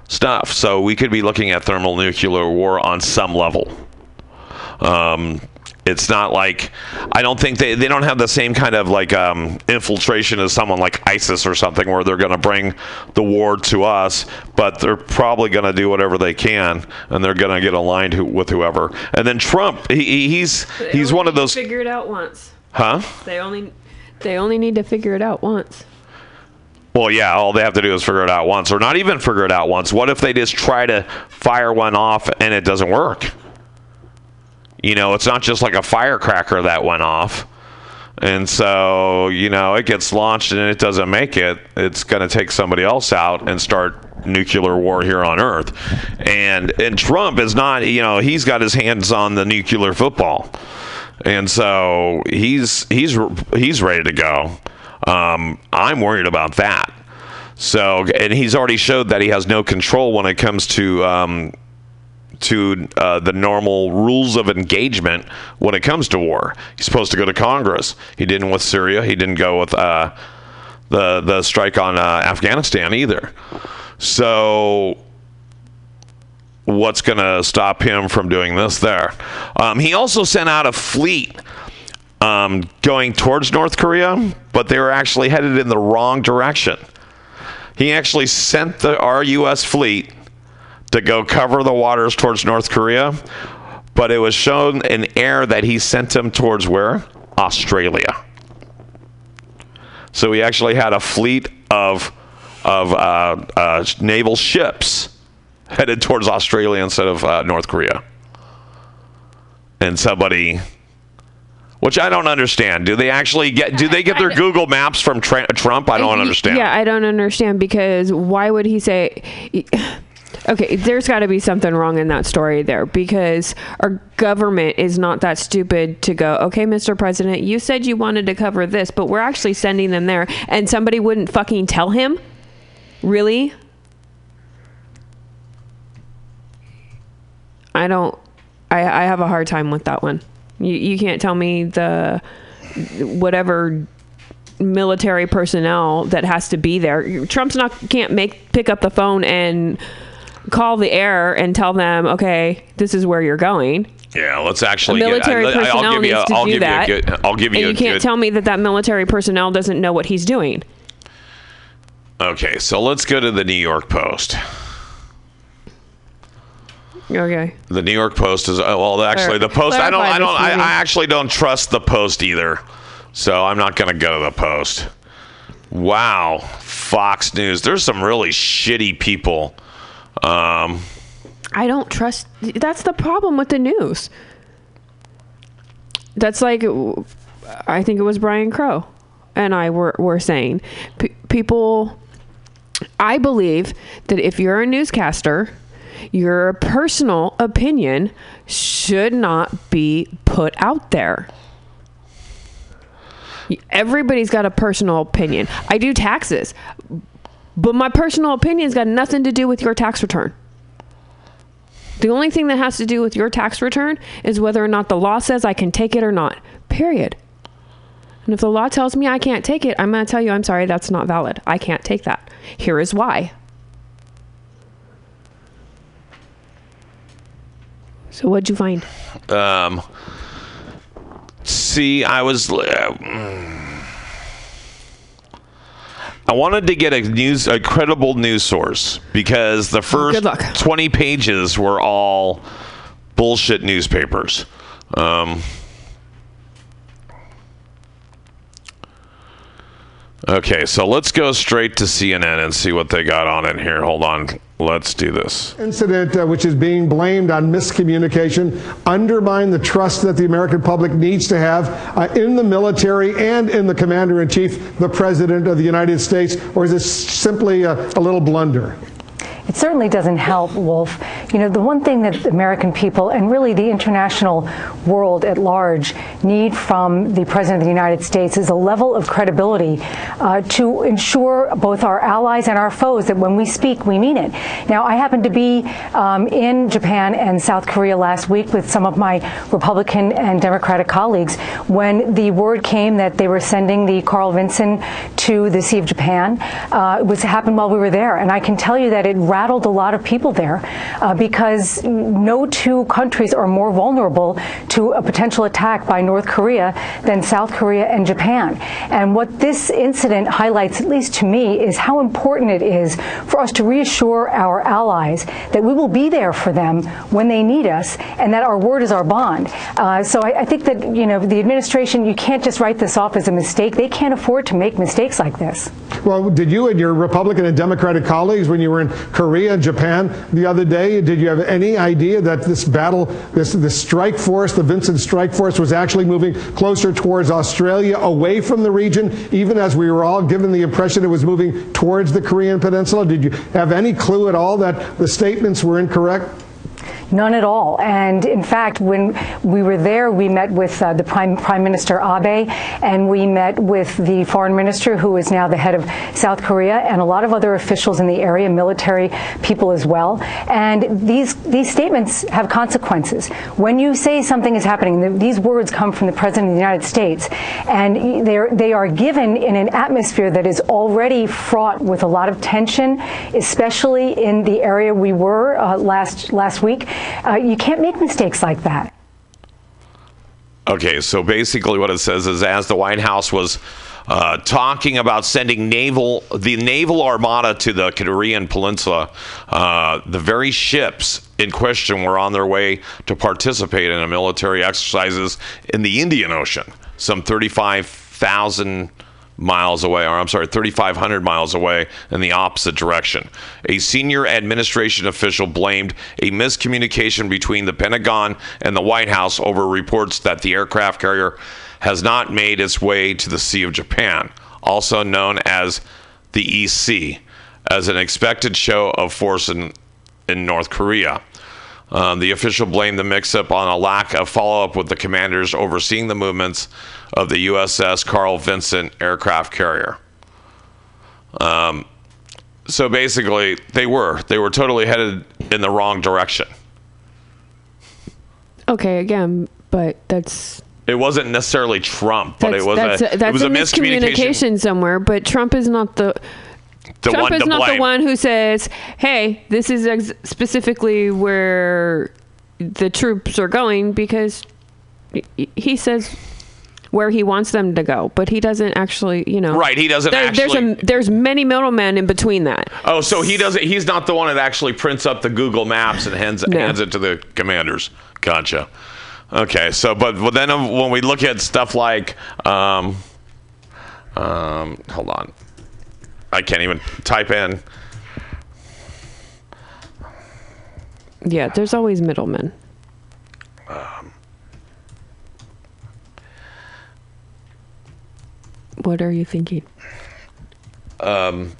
stuff, so we could be looking at thermal nuclear war on some level. Um, it's not like I don't think they, they don't have the same kind of like um, infiltration as someone like ISIS or something where they're going to bring the war to us, but they're probably going to do whatever they can and they're going to get aligned who, with whoever. And then Trump, he, he- he's he's one of those, Figure it out once. huh? They only they only need to figure it out once. Well, yeah, all they have to do is figure it out once, or not even figure it out once. What if they just try to fire one off and it doesn't work? You know, it's not just like a firecracker that went off. And so, you know, it gets launched and it doesn't make it. It's going to take somebody else out and start nuclear war here on Earth. And and Trump is not, you know, he's got his hands on the nuclear football. And so he's he's he's ready to go. Um, I'm worried about that. So, and he's already showed that he has no control when it comes to um, to uh, the normal rules of engagement when it comes to war. He's supposed to go to Congress. He didn't with Syria. He didn't go with uh, the the strike on uh, Afghanistan either. So, what's going to stop him from doing this there? Um, he also sent out a fleet um, going towards North Korea, but they were actually headed in the wrong direction. He actually sent the our U.S. fleet to go cover the waters towards North Korea, but it was shown in air that he sent them towards where? Australia. So he actually had a fleet of of uh, uh, naval ships headed towards Australia instead of uh, North Korea. And somebody, which I don't understand. Do they actually get? Do they get their Google Maps from Tra- Trump? I don't understand. Yeah, I don't understand because why would he say? Okay, there's got to be something wrong in that story there because our government is not that stupid to go, okay, Mr. President, you said you wanted to cover this, but we're actually sending them there, and somebody wouldn't fucking tell him? Really? I don't. I, I have a hard time with that one. You you can't tell me the whatever military personnel that has to be there. Trump's not can't make pick up the phone and call the air and tell them, okay, this is where you're going. Yeah, let's actually. get- military I, personnel will give you. needs A, to I'll do give that. you a good. I'll give you. and you can't good, tell me that that military personnel doesn't know what he's doing. Okay, so let's go to the New York Post. Okay. The New York Post is oh, well, actually, the Post. I don't. I don't. I. I actually don't trust the Post either. So I'm not going to go to the Post. Wow, Fox News. There's some really shitty people. Um, I don't trust. That's the problem with the news. That's like, I think it was Brian Crow and I were, were saying, P- people, I believe that if you're a newscaster, your personal opinion should not be put out there. Everybody's got a personal opinion. I do taxes, but my personal opinion's got nothing to do with your tax return. The only thing that has to do with your tax return is whether or not the law says I can take it or not. Period. And if the law tells me I can't take it, I'm going to tell you, I'm sorry, that's not valid. I can't take that. Here is why. So, what'd you find? um, see, I was. Uh, I wanted to get a news, a credible news source because the first good 20 pages were all bullshit newspapers. Um, okay, so let's go straight to CNN and see what they got on in here. Hold on. Let's do this. incident uh, which is being blamed on miscommunication undermine the trust that the American public needs to have uh, in the military and in the commander in chief, the president of the United States, or is this simply a, a little blunder? It certainly doesn't help, Wolf. You know, the one thing that American people and really the international world at large need from the President of the United States is a level of credibility uh, to ensure both our allies and our foes that when we speak, we mean it. Now, I happened to be um, in Japan and South Korea last week with some of my Republican and Democratic colleagues when the word came that they were sending the Carl Vinson to the Sea of Japan. Uh, it was happened while we were there, and I can tell you that it rattled a lot of people there uh, because no two countries are more vulnerable to a potential attack by North Korea than South Korea and Japan. And what this incident highlights, at least to me, is how important it is for us to reassure our allies that we will be there for them when they need us and that our word is our bond. Uh, so I, I think that, you know, the administration, you can't just write this off as a mistake. They can't afford to make mistakes like this. Well, did you and your Republican and Democratic colleagues, when you were in Korea and Japan the other day, did you have any idea that this battle, this, this strike force, the Vinson Strike Force, was actually moving closer towards Australia, away from the region, even as we were all given the impression it was moving towards the Korean Peninsula? Did you have any clue at all that the statements were incorrect? None at all. And in fact, when we were there, we met with uh, the Prime, Prime Minister Abe, and we met with the Foreign Minister, who is now the head of South Korea, and a lot of other officials in the area, military people as well. And these these statements have consequences. When you say something is happening, th- these words come from the President of the United States, and they're, they are given in an atmosphere that is already fraught with a lot of tension, especially in the area we were uh, last last week. Uh, you can't make mistakes like that. Okay, so basically what it says is as the White House was uh, talking about sending naval the naval armada to the Korean Peninsula, uh, the very ships in question were on their way to participate in military exercises in the Indian Ocean, some 35,000 miles away, or I'm sorry, 3,500 miles away in the opposite direction. A senior administration official blamed a miscommunication between the Pentagon and the White House over reports that the aircraft carrier has not made its way to the Sea of Japan, also known as the East Sea, as an expected show of force in, in North Korea. Um, the official blamed the mix up on a lack of follow up with the commanders overseeing the movements of the USS Carl Vinson aircraft carrier. Um, so basically, they were. They were totally headed in the wrong direction. Okay, again, but that's It wasn't necessarily Trump, but that's, it was that's, a, that's it was a, miscommunication. miscommunication somewhere. But Trump is not the. The Trump is not the one who says, "Hey, this is ex- specifically where the troops are going," because he- says where he wants them to go, but he doesn't actually, you know. Right, he doesn't there, There's a, there's many middlemen in between that. Oh, so he doesn't. He's not the one that actually prints up the Google Maps and hands No. hands it to the commanders. Gotcha. Okay, so but well, then um, when we look at stuff like, um, um, hold on, I can't even type in. Yeah, there's always middlemen. What are you thinking? um,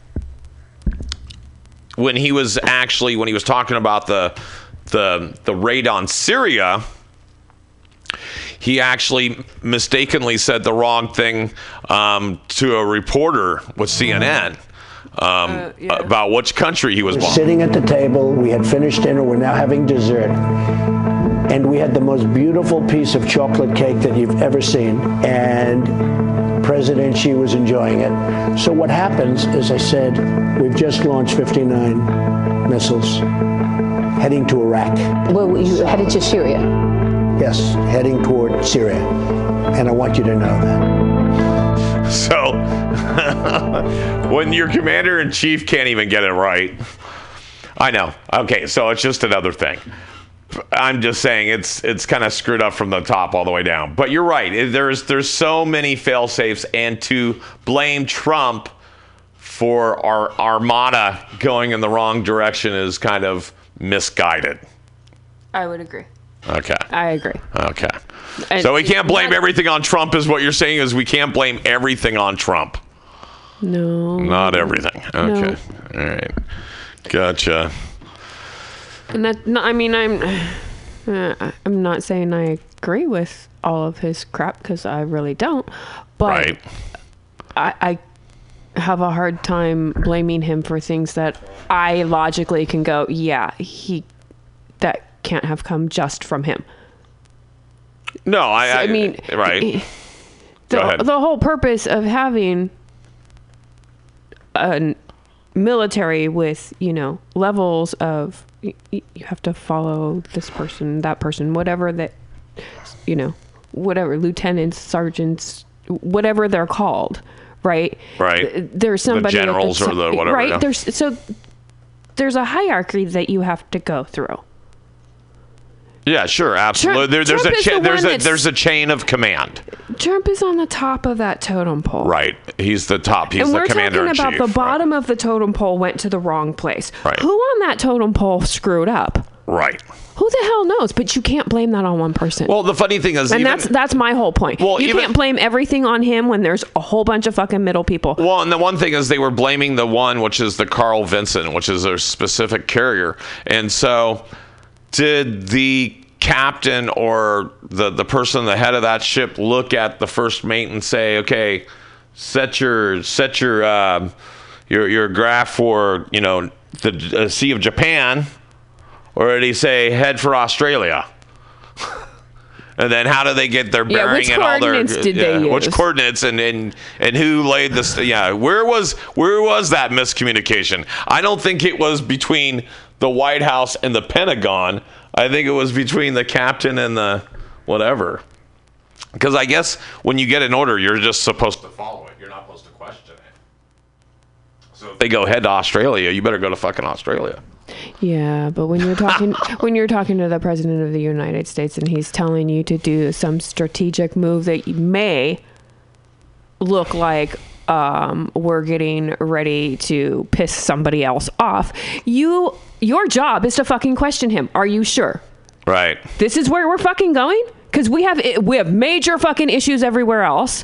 when he was actually when he was talking about the the the raid on Syria, he actually mistakenly said the wrong thing um, to a reporter with CNN um, about which country he was We're bombing. sitting at the table. We had finished dinner. We're now having dessert. And we had the most beautiful piece of chocolate cake that you've ever seen. And President Xi was enjoying it. So what happens is I said, we've just launched 59 missiles heading to Iraq. Well, you headed to Syria. Yes, heading toward Syria. And I want you to know that. So when your commander in chief can't even get it right, I know. Okay, so it's just another thing. I'm just saying it's it's kind of screwed up from the top all the way down. But you're right. There's there's so many fail safes, and to blame Trump for our armada going in the wrong direction is kind of misguided. I would agree. Okay. I agree. Okay. And so we can't blame not- everything on Trump, is what you're saying? Is we can't blame everything on Trump? No. Not everything. Okay. All right. Gotcha. And that, no, I mean, I'm, uh, I'm not saying I agree with all of his crap because I really don't. But Right. I, I have a hard time blaming him for things that I logically can go, yeah, he, that can't have come just from him. No, I. I, I mean, right. Eh, the, Go ahead. the whole purpose of having a military with you know levels of y- y- you have to follow this person, that person, whatever that you know, whatever lieutenants, sergeants, whatever they're called, right? Right. There's somebody at generals or the whatever, Right. yeah. There's so there's a hierarchy that you have to go through. Yeah, sure, absolutely. there, there's Trump a cha- the there's a there's a chain of command. Trump is on the top of that totem pole. Right. He's the top. He's and the we're commander talking in about the bottom of the totem pole went to the wrong place. Right. Who on that totem pole screwed up? right. Who the hell knows? But you can't blame that on one person. Well, the funny thing is, and even, that's that's my whole point. Well, you even- can't blame everything on him when there's a whole bunch of fucking middle people. Well, and the one thing is they were blaming the one, which is the Carl Vinson, which is a specific carrier. And so, did the captain or the the person, the head of that ship, look at the first mate and say, "Okay, set your set your um, your your graph for you know the uh, Sea of Japan," or did he say head for Australia? And then how do they get their Yeah, bearing which and all their coordinates did they Which coordinates and, and and who laid this yeah, where was where was that miscommunication? I don't think it was between the White House and the Pentagon. I think it was between the captain and the whatever. Because I guess when you get an order, you're just supposed to follow it. You're not supposed to question it. So if they go head to Australia, you better go to fucking Australia. Yeah, but when you're talking when you're talking to the president of the United States and he's telling you to do some strategic move that may look like um, we're getting ready to piss somebody else off, you your job is to fucking question him. Are you sure? Right. This is where we're fucking going? Because we have we have major fucking issues everywhere else.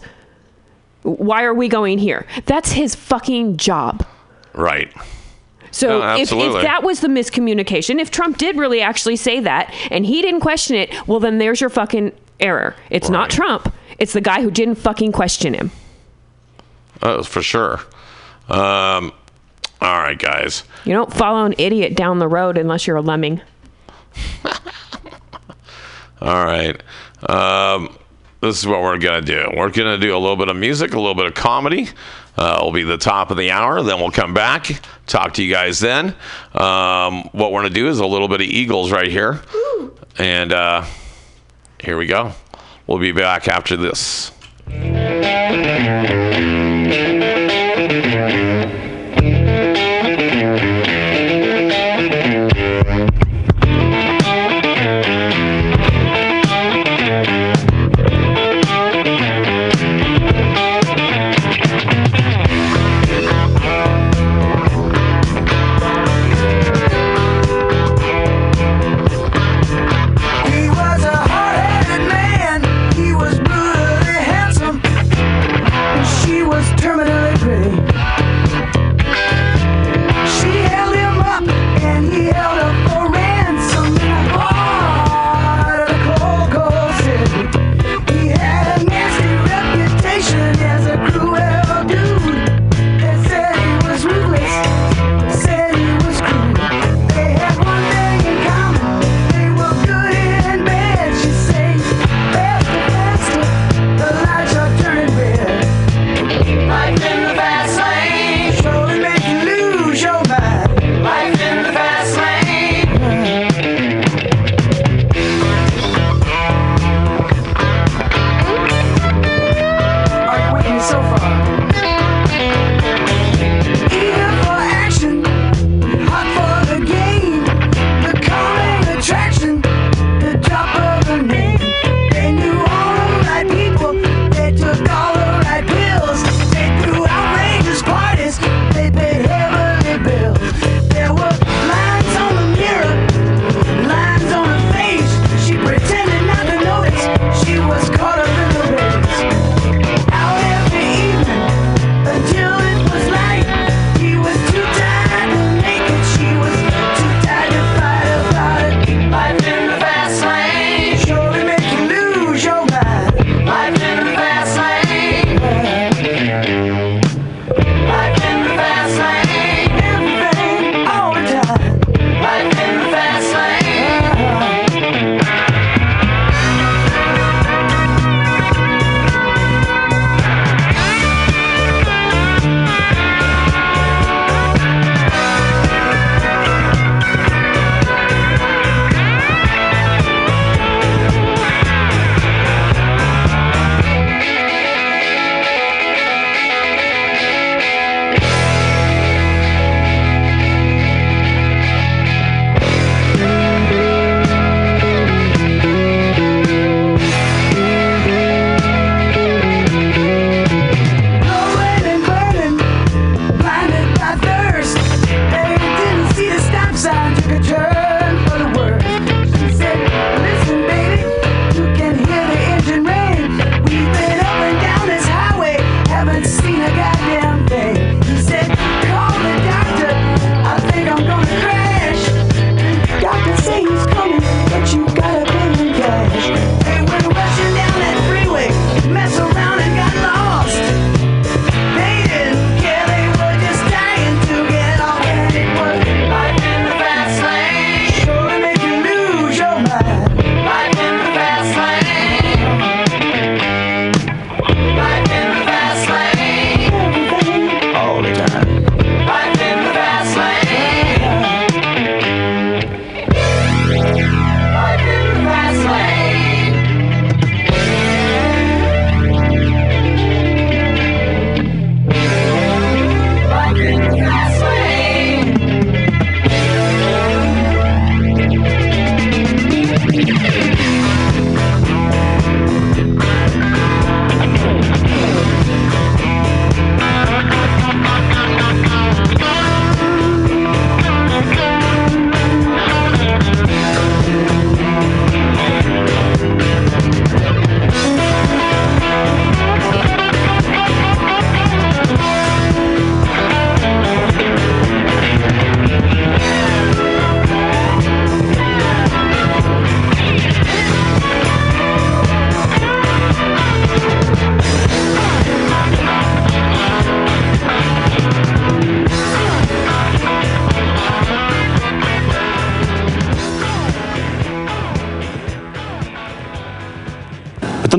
Why are we going here? That's his fucking job. Right. So No, if, if that was the miscommunication, if Trump did really actually say that and he didn't question it, well then there's your fucking error. It's not Trump. It's the guy who didn't fucking question him. Uh, for sure. Um, all right, guys. You don't follow an idiot down the road unless you're a lemming. All right. Um, this is what we're going to do. We're going to do a little bit of music, a little bit of comedy. Uh, it'll be the top of the hour. Then we'll come back, talk to you guys then. Um, what we're going to do is a little bit of Eagles right here. And uh, here we go. We'll be back after this.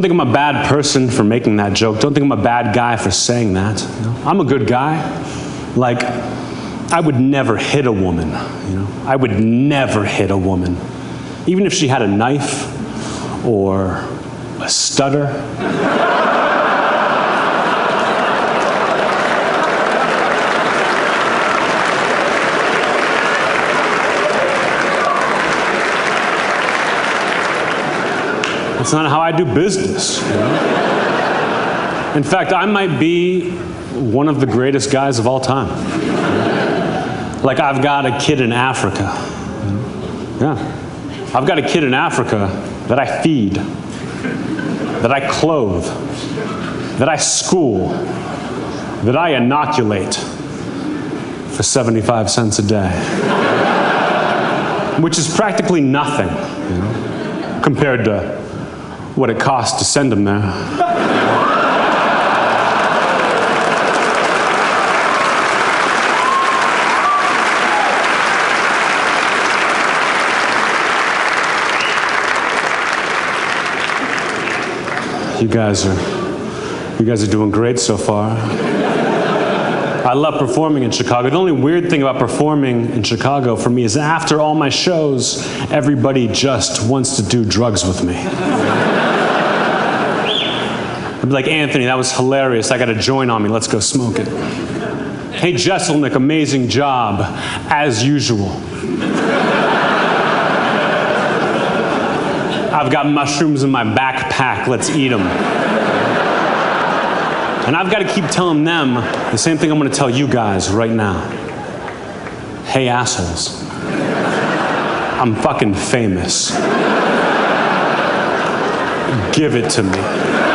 Think I'm a bad person for making that joke. Don't think I'm a bad guy for saying that. you know. I'm a good guy. Like, I would never hit a woman. You know, I would never hit a woman, even if she had a knife or a stutter. That's not how I do business. you know? In fact, I might be one of the greatest guys of all time. Like, I've got a kid in Africa. Yeah. I've got a kid in Africa that I feed, that I clothe, that I school, that I inoculate for 75 cents a day. Which is practically nothing, you know, compared to what it costs to send them there. You guys are, you guys are doing great so far. I love performing in Chicago. The only weird thing about performing in Chicago for me is after all my shows, everybody just wants to do drugs with me. I'd be like, Anthony, that was hilarious. I got a joint on me. Let's go smoke it. Hey, Jeselnik, amazing job, as usual. I've got mushrooms in my backpack. Let's eat them. And I've got to keep telling them the same thing I'm going to tell you guys right now. Hey, assholes. I'm fucking famous. Give it to me.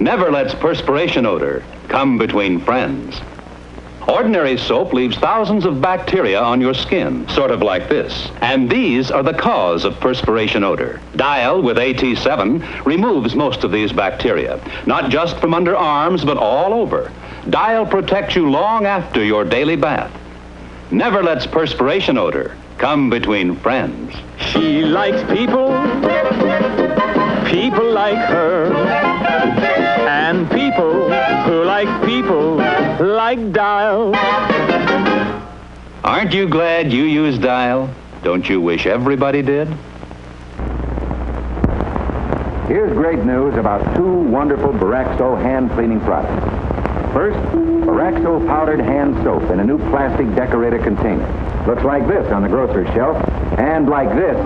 Never lets perspiration odor come between friends. Ordinary soap leaves thousands of bacteria on your skin, sort of like this. And these are the cause of perspiration odor. Dial with AT7 removes most of these bacteria, not just from under arms, but all over. Dial protects you long after your daily bath. Never lets perspiration odor come between friends. She likes people, people like her, like Dial. Aren't you glad you use Dial? Don't you wish everybody did? Here's great news about two wonderful Boraxo hand cleaning products. First, Boraxo powdered hand soap in a new plastic decorator container. Looks like this on the grocery shelf, and like this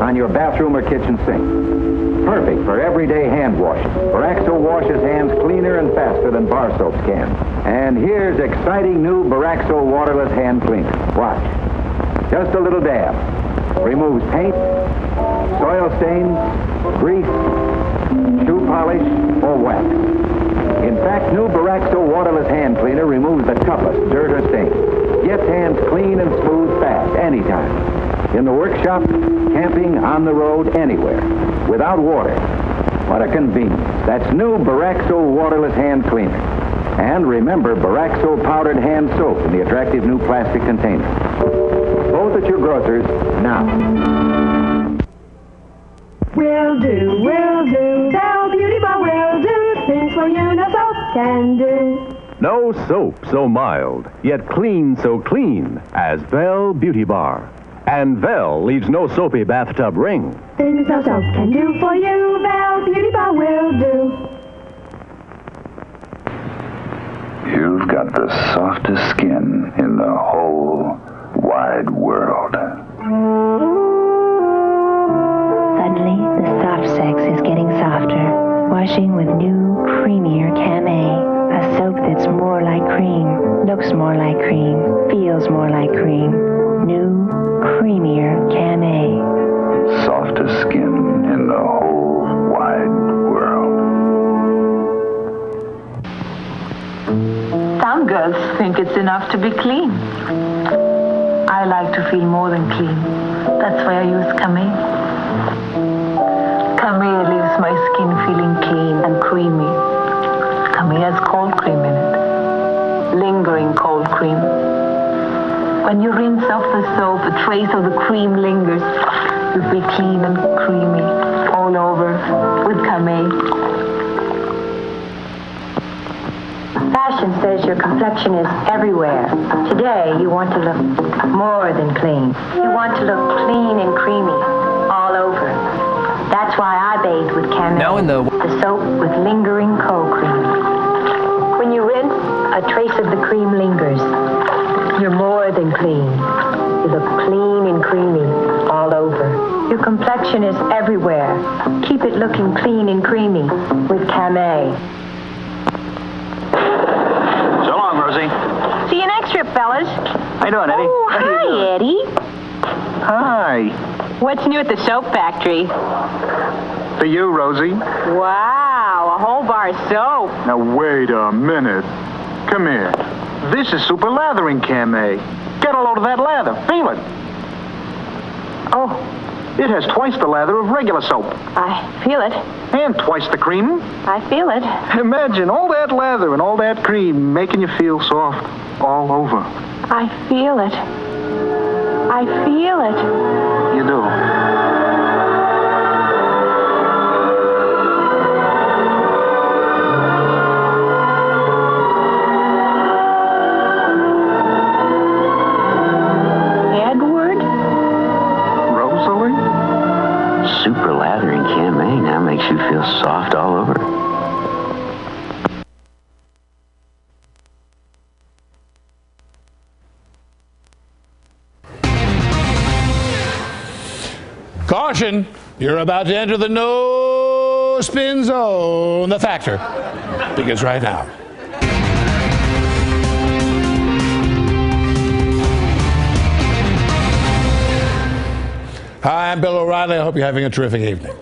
on your bathroom or kitchen sink. Perfect for everyday hand washing. Boraxo washes hands cleaner and faster than bar soaps can. And here's exciting new Boraxo waterless hand cleaner. Watch. Just a little dab. Removes paint, soil stains, grease, shoe polish, or wax. In fact, new Boraxo waterless hand cleaner removes the toughest dirt or stain. Gets hands clean and smooth fast, anytime. In the workshop, camping, on the road, anywhere. Without water. What a convenience. That's new Boraxo waterless hand cleaner. And remember Boraxo powdered hand soap in the attractive new plastic container. Both at your grocers now. Will do, will do. Vel Beauty Bar will do. Things for you no soap can do. No soap so mild, yet clean so clean as Vel Beauty Bar. And Vel leaves no soapy bathtub ring. Things no soap can do for you. Vel Beauty Bar will do. You've got the softest skin in the whole wide world. Suddenly, the soft sex is getting softer. Washing with new, creamier Camay. A soap that's more like cream, looks more like cream, feels more like cream. New, creamier Camay. Softest skin in the whole wide world. Some girls think it's enough to be clean. I like to feel more than clean. That's why I use Camay. Camay leaves my skin feeling clean and creamy. Camay has cold cream in it. Lingering cold cream. When you rinse off the soap, a trace of the cream lingers. You feel clean and creamy all over with Camay. Fashion says your complexion is everywhere. Today, you want to look more than clean. You want to look clean and creamy all over. That's why I bathe with Camay. Now in the- the soap with lingering cold cream. When you rinse, a trace of the cream lingers. You're more than clean. You look clean and creamy all over. Your complexion is everywhere. Keep it looking clean and creamy with Camay. So long, Rosie. See you next trip, fellas. How you doing, Eddie? Oh, hi, Eddie. Hi. What's new at the soap factory? For you, Rosie. Wow, a whole bar of soap. Now, wait a minute. Come here. This is super lathering, Camay. Get a load of that lather. Feel it. Oh, it has twice the lather of regular soap. I feel it. And twice the cream. I feel it. Imagine all that lather and all that cream making you feel soft all over. I feel it. I feel it. You do. Soft all over. Caution, you're about to enter the no spin zone. The factor begins right now. Hi, I'm Bill O'Reilly. I hope you're having a terrific evening.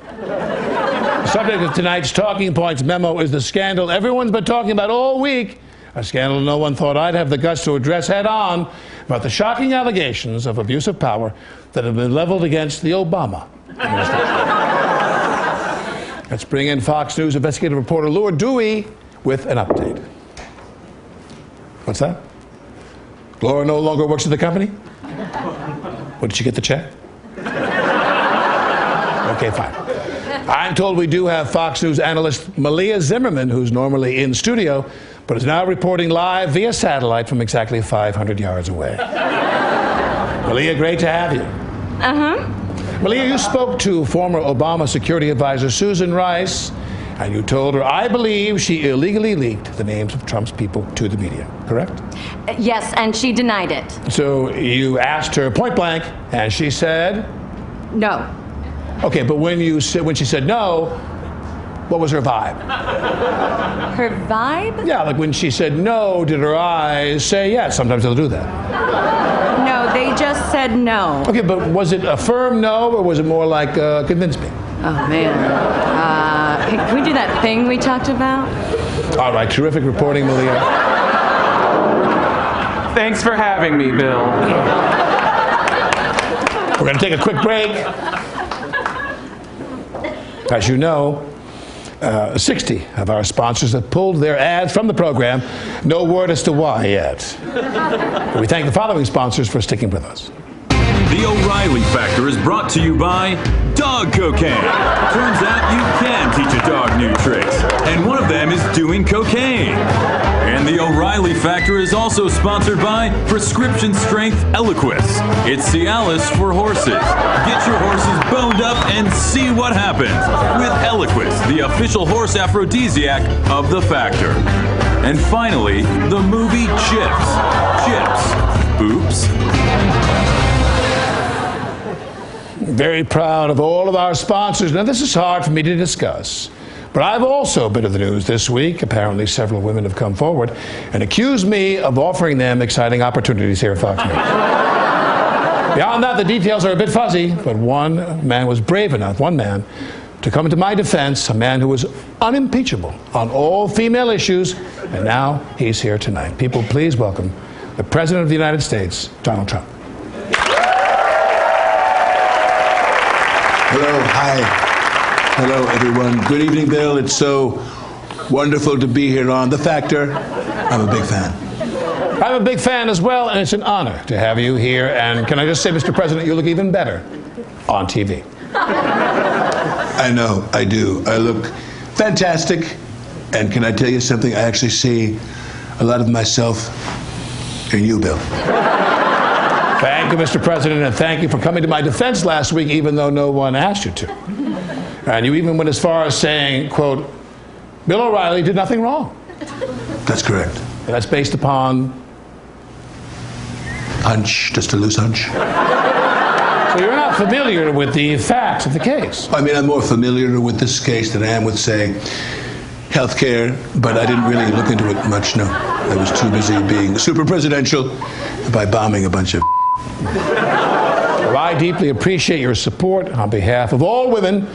Subject of tonight's Talking Points memo is the scandal everyone's been talking about all week A scandal no one thought I'd have the guts to address head on about the shocking allegations of abuse of power that have been leveled against the Obama administration. Let's bring in Fox News investigative reporter Laura Dewey with an update. What's that? Laura no longer works at the company? What, did she get the check? Okay, fine. I'm told we do have Fox News analyst Malia Zimmerman, who's normally in studio, but is now reporting live via satellite from exactly 500 yards away. Malia, great to have you. Uh huh. Malia, you spoke to former Obama security advisor Susan Rice, and you told her, I believe she illegally leaked the names of Trump's people to the media, correct? Uh, Yes, and she denied it. So you asked her point blank, and she said, No. Okay, but when, you said, when she said no, what was her vibe? Her vibe? Yeah, like when she said no, did her eyes say yes? Sometimes they'll do that. No, they just said no. Okay, but was it a firm no, or was it more like uh, convince me? Oh, man. Uh, can we do that thing we talked about? All right, terrific reporting, Malia. Thanks for having me, Bill. We're going to take a quick break. As you know, uh, 60 of our sponsors have pulled their ads from the program. No word as to why yet. We thank the following sponsors for sticking with us. The O'Reilly Factor is brought to you by Dog Cocaine. Turns out you can teach a dog new tricks, and one of them is doing cocaine. The O'Reilly Factor is also sponsored by Prescription Strength Eliquis. It's Cialis for horses. Get your horses boned up and see what happens with Eliquis, the official horse aphrodisiac of the Factor. And finally, the movie Chips. Chips. Oops. Very proud of all of our sponsors. Now, this is hard for me to discuss, but I've also been in the news this week. Apparently, several women have come forward and accused me of offering them exciting opportunities here at Fox News. Beyond that, the details are a bit fuzzy, but one man was brave enough, one man, to come to my defense, a man who was unimpeachable on all female issues, and now he's here tonight. People, please welcome the President of the United States, Donald Trump. Hello, hi. Hello, everyone. Good evening, Bill. It's so wonderful to be here on The Factor. I'm a big fan. I'm a big fan as well, and it's an honor to have you here. And can I just say, Mr. President, you look even better on TV. I know, I do. I look fantastic. And can I tell you something? I actually see a lot of myself in you, Bill. Thank you, Mr. President, and thank you for coming to my defense last week, even though no one asked you to. And you even went as far as saying, quote, Bill O'Reilly did nothing wrong. That's correct. And that's based upon. Hunch, just a loose hunch. So you're not familiar with the facts of the case. I mean, I'm more familiar with this case than I am with, say, healthcare, but I didn't really look into it much, no. I was too busy being super presidential by bombing a bunch of. Well, I deeply appreciate your support on behalf of all women,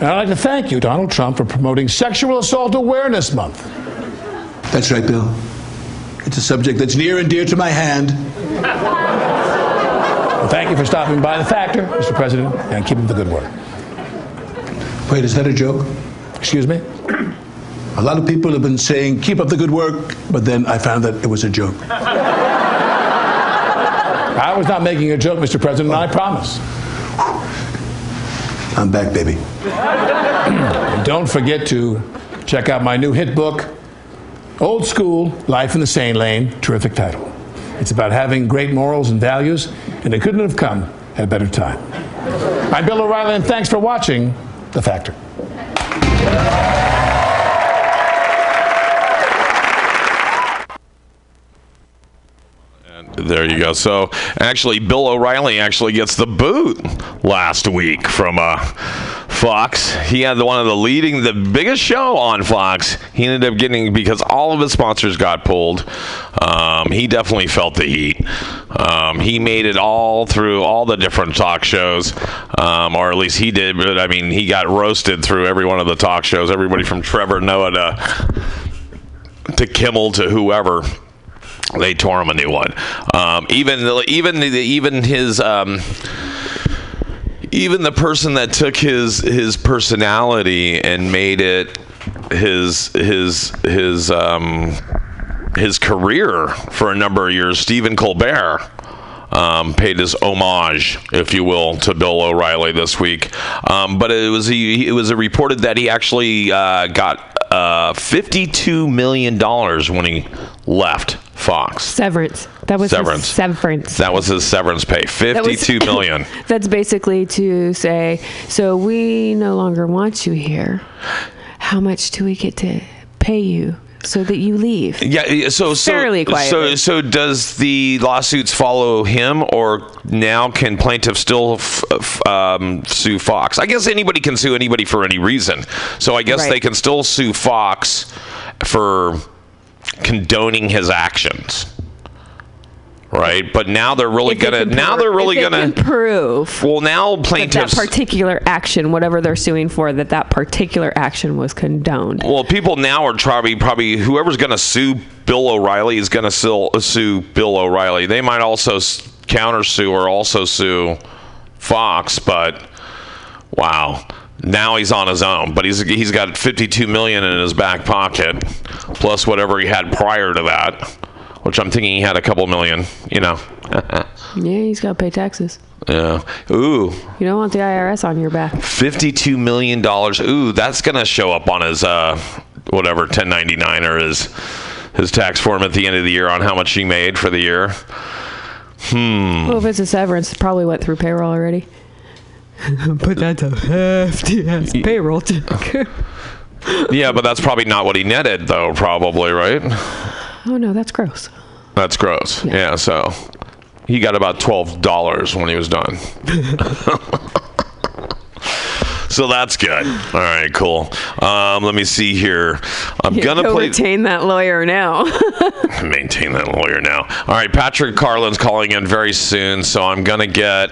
and I'd like to thank you, Donald Trump, for promoting Sexual Assault Awareness Month. That's right, Bill. It's a subject that's near and dear to my hand. Well, thank you for stopping by the Factor, Mr. President, and keep up the good work. Wait, is that a joke? Excuse me? A lot of people have been saying, keep up the good work, but then I found that it was a joke. I was not making a joke, Mr. President, I oh. promise. I'm back, baby. Don't forget to check out my new hit book, Old School Life in the Sane Lane. Terrific title. It's about having great morals and values, and it couldn't have come at a better time. I'm Bill O'Reilly, and thanks for watching The Factor. There you go. So actually, Bill O'Reilly actually gets the boot last week from uh, Fox. He had one of the leading, the biggest show on Fox. He ended up getting because all of his sponsors got pulled. Um, he definitely felt the heat. Um, he made it all through all the different talk shows, um, or at least he did. But I mean, he got roasted through every one of the talk shows. Everybody from Trevor Noah to to Kimmel to whoever. They tore him a new one. Um, even even even his um, even the person that took his his personality and made it his his his um, his career for a number of years, Stephen Colbert. Um, paid his homage, if you will, to Bill O'Reilly this week. Um, but it was he, it was reported that he actually uh, got uh, fifty-two million dollars when he left Fox. Severance. That was his Severance. severance. That was his severance pay, That was- fifty-two million. That's basically to say, so we no longer want you here. How much do we get to pay you so that you leave? Yeah, so so Fairly so quietly. so does the lawsuits follow him, or now can plaintiffs still f- f- um, sue Fox? I guess anybody can sue anybody for any reason. So I guess Right. they can still sue Fox for condoning his actions, right? But now they're really If gonna now they're really they gonna prove well now that that particular action, whatever they're suing for, that that particular action was condoned. Well, people now are probably probably whoever's going to sue Bill O'Reilly is going to sue, uh, sue Bill O'Reilly. They might also s- countersue or also sue Fox, but wow. Now he's on his own, but he's he's got 52 million in his back pocket, plus whatever he had prior to that, which I'm thinking he had a couple million. You know, Yeah, he's got to pay taxes. yeah. Ooh, You don't want the IRS on your back. 52 million dollars. Ooh, that's gonna show up on his uh, whatever 1099 or his his tax form at the end of the year on how much he made for the year. Hmm. Well, if it's a severance, it probably went through payroll already. but that's a hefty ass payroll check. Yeah, but that's probably not what he netted, though. Probably right. oh no, that's gross. That's gross. Yeah. so he got about twelve dollars when he was done. so that's good. All right, cool. Um, let me see here. I'm You gonna go play. retain that lawyer now. maintain that lawyer now. All right, Patrick Carlin's calling in very soon, so I'm gonna get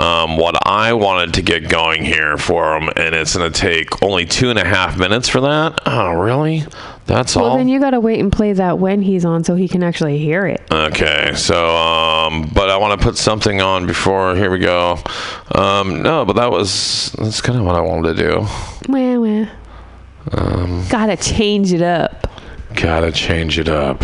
um, what I wanted to get going here for him, and it's gonna take only two and a half minutes for that. Oh, really? That's well, all. Well, then you got to wait and play that when he's on, so he can actually hear it. Okay, so um, but I want to put something on before. Here we go. Um, no, but that was that's kind of what I wanted to do. Wah, wah. Um, Gotta change it up. gotta change it up.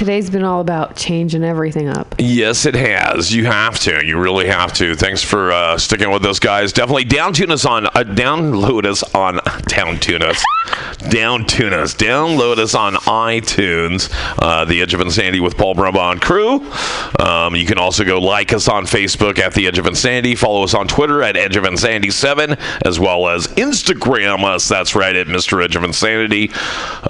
Today's been all about changing everything up. Yes, it has. You have to. You really have to. Thanks for uh, sticking with us, guys. Definitely down tune us on uh, download us on down tune us. down tune us. Download us on iTunes. Uh, the Edge of Insanity with Paul Brumbaugh crew. Um, you can also go like us on Facebook at the Edge of Insanity. Follow us on Twitter at Edge of Insanity Seven, as well as Instagram us. That's right at Mr. Edge of Insanity.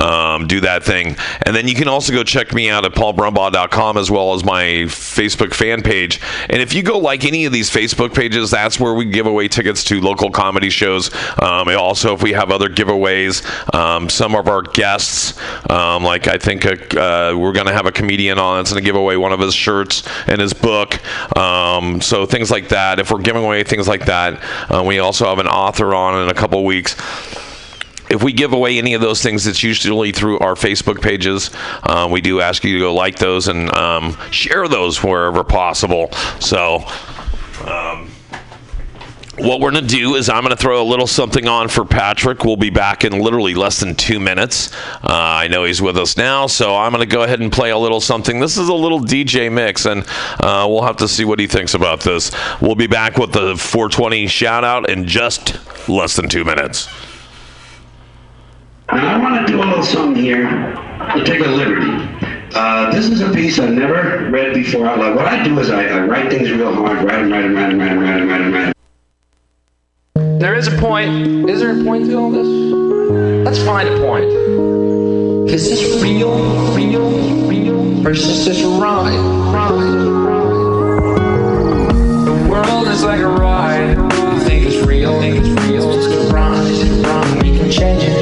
Um, do that thing, and then you can also go check me out at paulbrumbaugh.com as well as my Facebook fan page. And if you go like any of these Facebook pages, that's where we give away tickets to local comedy shows. Um, also, if we have other giveaways, um, some of our guests, um, like I think uh uh, we're going to have a comedian on that's going to give away one of his shirts and his book. Um, so things like that. If we're giving away things like that, uh, we also have an author on in a couple weeks if we give away any of those things, it's usually through our Facebook pages. Uh, we do ask you to go like those and um, share those wherever possible. So. Um, what we're going to do is I'm going to throw a little something on for Patrick. We'll be back in literally less than two minutes. Uh, I know he's with us now, so I'm going to go ahead and play a little something. This is a little DJ mix, and uh, we'll have to see what he thinks about this. We'll be back with the 420 shout out in just less than two minutes. Now, I want to do a little something here to take a liberty. Uh, this is a piece I've never read before out loud. What I do is I, I write things real hard, write them, write them, write them, write them, write them, write them, write. There is a point. Is there a point to all this? Let's find a point. Is this real, real, real? Or is this just a ride? Ride. World is like a ride. You think it's real, think it's real. It's a ride. Ride. We can change it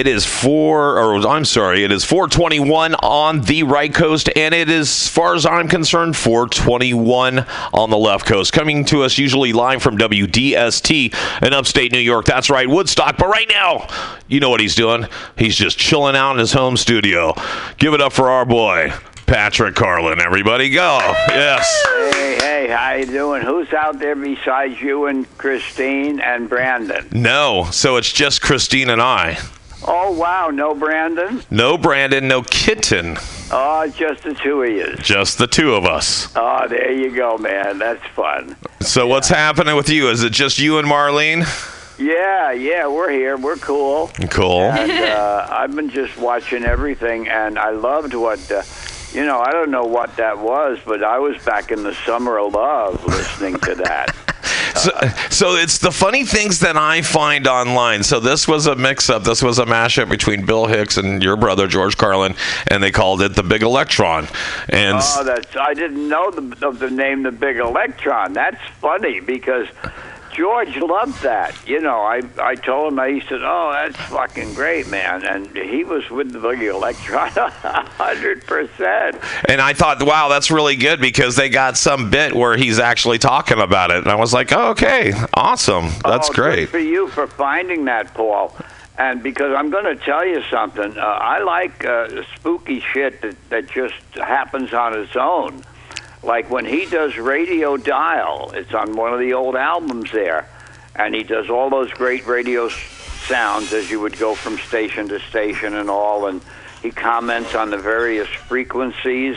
it is four, or I'm sorry, it is 421 on the right coast, and it is, as far as I'm concerned, 421 on the left coast. Coming to us usually live from WDST in upstate New York. That's right, Woodstock. But right now, you know what he's doing? He's just chilling out in his home studio. Give it up for our boy, Patrick Carlin. Everybody go. Yes. Hey, hey, how you doing? Who's out there besides you and Christine and Brandon? No, so it's just Christine and I. Oh, wow, no Brandon? No Brandon, no kitten. Oh, just the two of you. Just the two of us. Oh, there you go, man. That's fun. So what's happening with you? Is it just you and Marlene? Yeah, yeah, we're here. We're cool. Cool. And uh, I've been just watching everything, and I loved what, uh, you know, I don't know what that was, but I was back in the summer of love listening to that. So, so it's the funny things that I find online. So this was a mix-up. This was a mashup between Bill Hicks and your brother George Carlin, and they called it the Big Electron. And Oh, that's I didn't know the, of the name the Big Electron. That's funny because George loved that. You know, I I told him I he said, "Oh, that's fucking great, man," and he was with the Big Electron a hundred percent. and I thought, wow, that's really good because they got some bit where he's actually talking about it, and I was like, oh, okay, awesome, that's oh, great. For you for finding that, Paul. And because I'm going to tell you something, uh, I like uh, spooky shit that, that just happens on its own. Like when he does Radio Dial, it's on one of the old albums there, and he does all those great radio sounds as you would go from station to station and all, and he comments on the various frequencies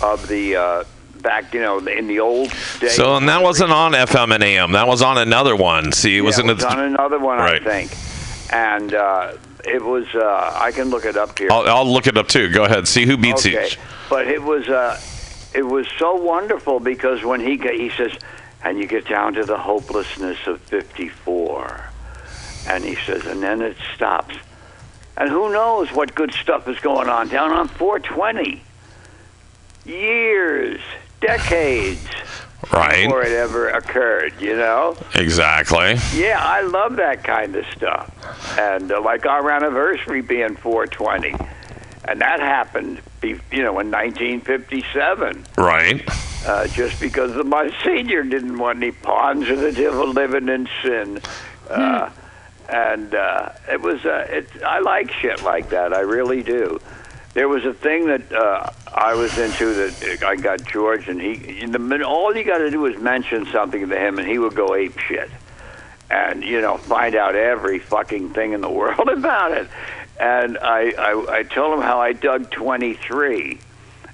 of the uh, back, you know, in the old days. So and that wasn't on FM and AM. That was on another one. See, it was yeah, it was on another one, Right. I think. And uh, it was, uh, I can look it up here. I'll, I'll look it up too. Go ahead. See who beats okay. each. But it was, uh, it was so wonderful because when he he says, and you get down to the hopelessness of 54. And he says, and then it stops. And who knows what good stuff is going on down on 420. Years, decades Right. before it ever occurred, you know? Exactly. Yeah, I love that kind of stuff. And uh, like our anniversary being 420. And that happened, be, you know, in 1957. Right. Uh, just because the Monsignor didn't want any pawns of the devil living in sin. Uh, and uh, it was, uh, it, I like shit like that. I really do. There was a thing that uh, I was into that I got George, and he, in the all you got to do is mention something to him, and he would go ape shit, and you know, find out every fucking thing in the world about it. And I, I, I told him how I dug 23,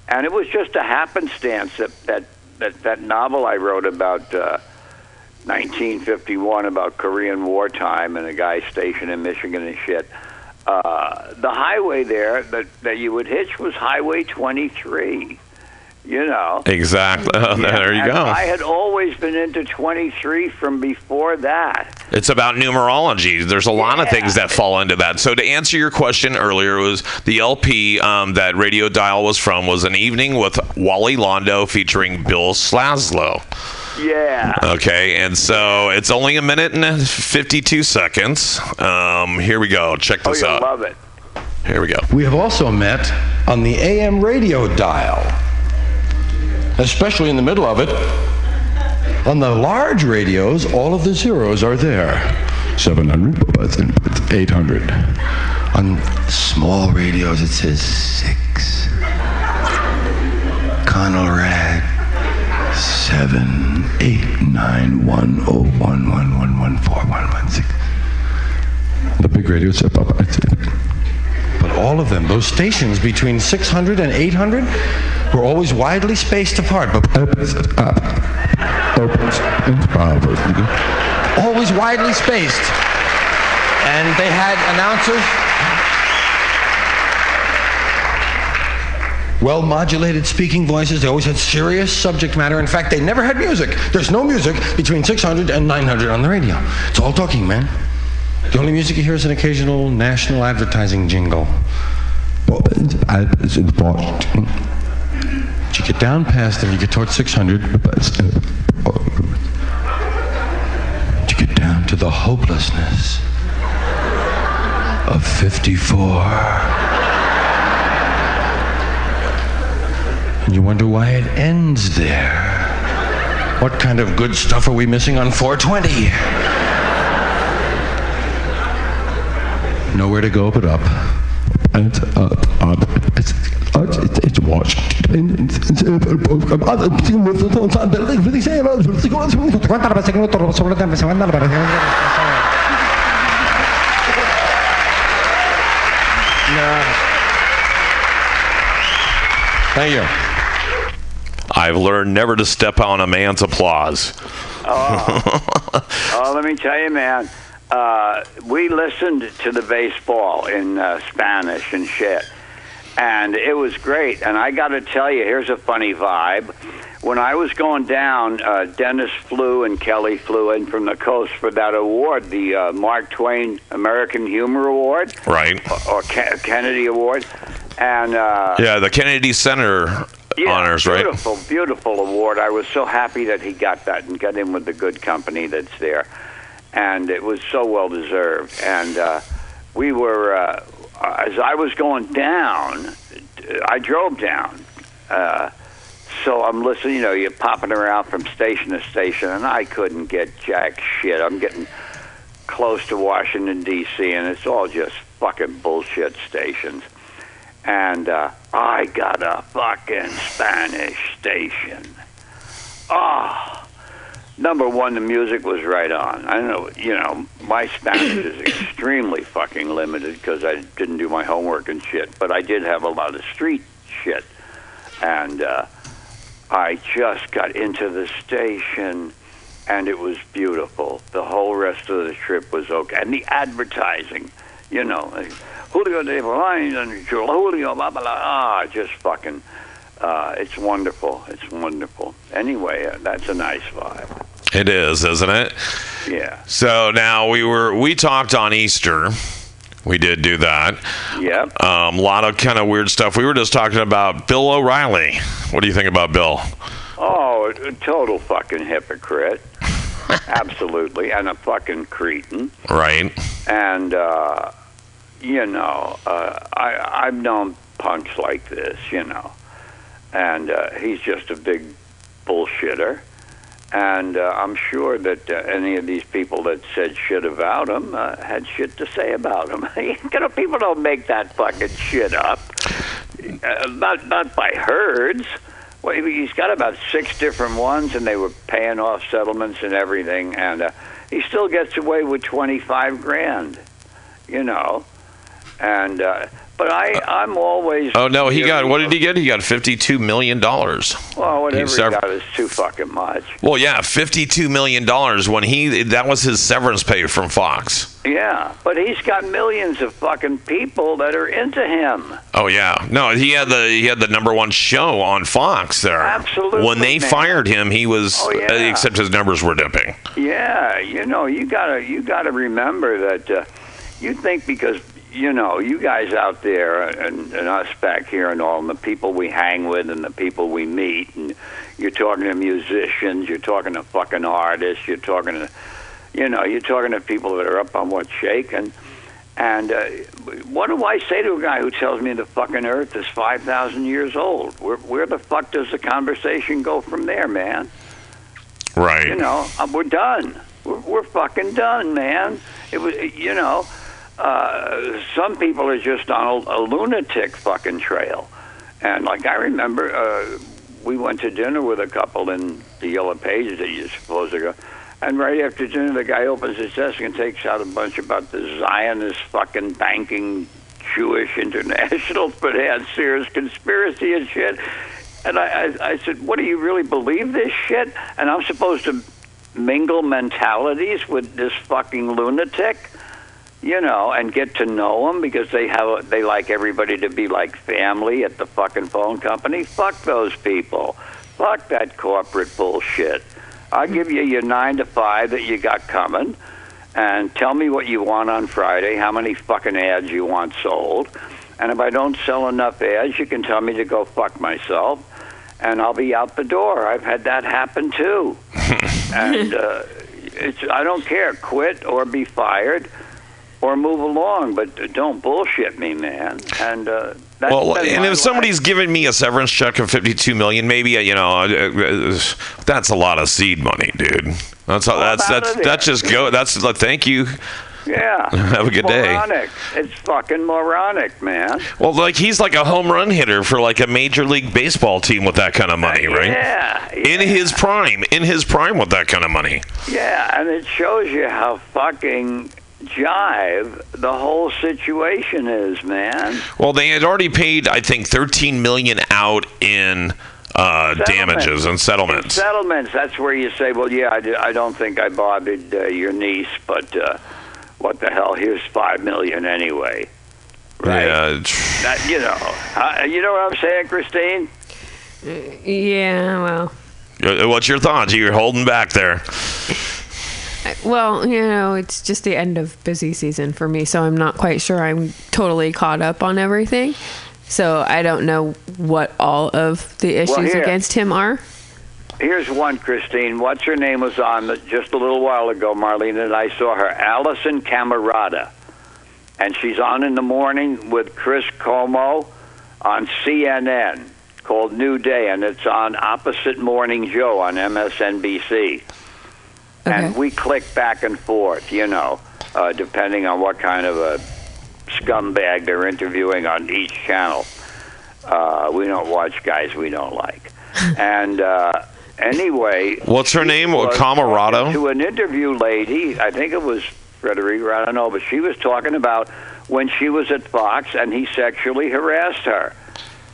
and it was just a happenstance that that that, that novel I wrote about. Uh, 1951 about Korean wartime and a guy stationed in Michigan and shit. Uh, the highway there that, that you would hitch was Highway 23. You know. Exactly. there you go. I had always been into 23 from before that. It's about numerology. There's a lot of things that fall into that. So to answer your question earlier, it was the LP um, that Radio Dial was from was an evening with Wally Londo featuring Bill Slaszo. Yeah. Okay, and so it's only a minute and 52 seconds. Um, here we go. Check Oh, this you out. love it. Here we go. We have also met on the AM radio dial, especially in the middle of it. On the large radios, all of the zeros are there. 700, 800. On small radios, it says 6. Conrad, 7, 8, 9, 1, 0, 1, 1, 1, 1, 4, 1, 1, 6. The big radio says, but all of them, those stations between 600 and 800, were always widely spaced apart. But always widely spaced. And they had announcers. Well modulated speaking voices. They always had serious subject matter. In fact, they never had music. There's no music between 600 and 900 on the radio. It's all talking, man. The only music you hear is an occasional national advertising jingle. But you get down past them, you get towards 600. You get down to the hopelessness of 54. And you wonder why it ends there. What kind of good stuff are we missing on 420? Nowhere to go but up. And up, up. It's, it's, it's. Thank you. I've learned never to step on a man's applause. Oh, let me tell you, man. Uh, we listened to the baseball in uh, Spanish and shit, and it was great. And I got to tell you, here's a funny vibe. When I was going down, uh, Dennis flew and Kelly flew in from the coast for that award, the uh, Mark Twain American Humor Award, Right. or Ke- Kennedy Award, and uh, Yeah, the Kennedy Center yeah, honors, right? Beautiful, beautiful award. I was so happy that he got that and got in with the good company that's there, and it was so well deserved. And uh, we were, uh, as I was going down, I drove down. Uh, so I'm listening. You know, you're popping around from station to station, and I couldn't get jack shit. I'm getting close to Washington D.C., and it's all just fucking bullshit stations and uh, I got a fucking Spanish station. Ah, number one, the music was right on. I know, you know, my Spanish is extremely fucking limited because I didn't do my homework and shit, but I did have a lot of street shit, and uh, I just got into the station. And it was beautiful. The whole rest of the trip was okay. And the advertising, you know, Julio de Bolaños and Julio, blah, blah, blah. Ah, just fucking, uh, it's wonderful. It's wonderful. Anyway, uh, that's a nice vibe. It is, isn't it? Yeah. So now we were we talked on Easter. We did do that. Yep. Um, a lot of kind of weird stuff. We were just talking about Bill O'Reilly. What do you think about Bill? Oh, a total fucking hypocrite. Absolutely. And a fucking cretin. Right. And, uh, you know, uh, I, I've known punks like this, you know. And uh, he's just a big bullshitter. And uh, I'm sure that uh, any of these people that said shit about him uh, had shit to say about him. you know, people don't make that fucking shit up. Uh, not not by herds. Well, he's got about six different ones, and they were paying off settlements and everything, and uh, he still gets away with twenty five grand. You know, and uh, but I I'm always Oh no, he got what did he get? He got fifty-two million dollars. well whatever He's he got is too fucking much. Well, yeah, fifty-two million dollars when he that was his severance pay from Fox. Yeah, but he's got millions of fucking people that are into him. Oh yeah, no, he had the he had the number one show on Fox there. Absolutely, When they man. fired him, he was Oh, yeah. uh, except his numbers were dipping. Yeah, you know, you gotta you gotta remember that uh, you think because you know you guys out there and, and us back here and all and the people we hang with and the people we meet and you're talking to musicians, you're talking to fucking artists, you're talking to you know you're talking to people that are up on what's shaking. And uh, what do I say to a guy who tells me the fucking Earth is five thousand years old? Where, where the fuck does the conversation go from there, man? Right. You know, uh, we're done. We're, we're fucking done, man. It was, you know, uh, some people are just on a, a lunatic fucking trail. And like I remember, uh, we went to dinner with a couple in the Yellow Pages that you're supposed to go. And right after dinner, the guy opens his desk and takes out a bunch about the Zionist fucking banking Jewish international financiers conspiracy and shit. And I, I, I said, "What do you really believe this shit?" And I'm supposed to mingle mentalities with this fucking lunatic, you know, and get to know them because they have they like everybody to be like family at the fucking phone company. Fuck those people. Fuck that corporate bullshit. I'll give you your nine to five that you got coming, and tell me what you want on Friday. How many fucking ads you want sold? And if I don't sell enough ads, you can tell me to go fuck myself, and I'll be out the door. I've had that happen too. and uh, it's I don't care. Quit or be fired, or move along, but don't bullshit me, man. And uh, that's well, been and if somebody's giving me a severance check of fifty-two million, maybe uh, you know uh, uh, that's a lot of seed money, dude. That's all. That's that's that's just go. That's uh, thank you. Yeah. Have a good day. It's fucking moronic, man. Well, like he's like a home run hitter for like a major league baseball team with that kind of money, right? Yeah, In his prime, in his prime with that kind of money. Yeah, and it shows you how fucking jive the whole situation is, man. Well, they had already paid, I think, thirteen million out in uh, damages and settlements. Settlements. That's where you say, well, yeah, I, do- I don't think I bothered uh, your niece, but uh, what the hell? Here's five million anyway. Yeah. That you know, uh, you know what I'm saying, Christine? Yeah, well, Uh, What's your thoughts? You're holding back there. Well, you know, it's just the end of busy season for me, so I'm not quite sure I'm totally caught up on everything. So I don't know what all of the issues here- against him are. Here's one, Christine. What's her name was on just a little while ago, Marlene, and I saw her, Alisyn Camerota. And she's on in the morning with Chris Cuomo on CNN called New Day, and it's on opposite Morning Joe on MSNBC. And we click back and forth, you know, uh, depending on what kind of a scumbag they're interviewing on each channel. Uh, we don't watch guys we don't like. and uh, anyway, What's her name? was Camerota? to an interview lady. I think it was Frederica. I don't know, but she was talking about when she was at Fox and he sexually harassed her.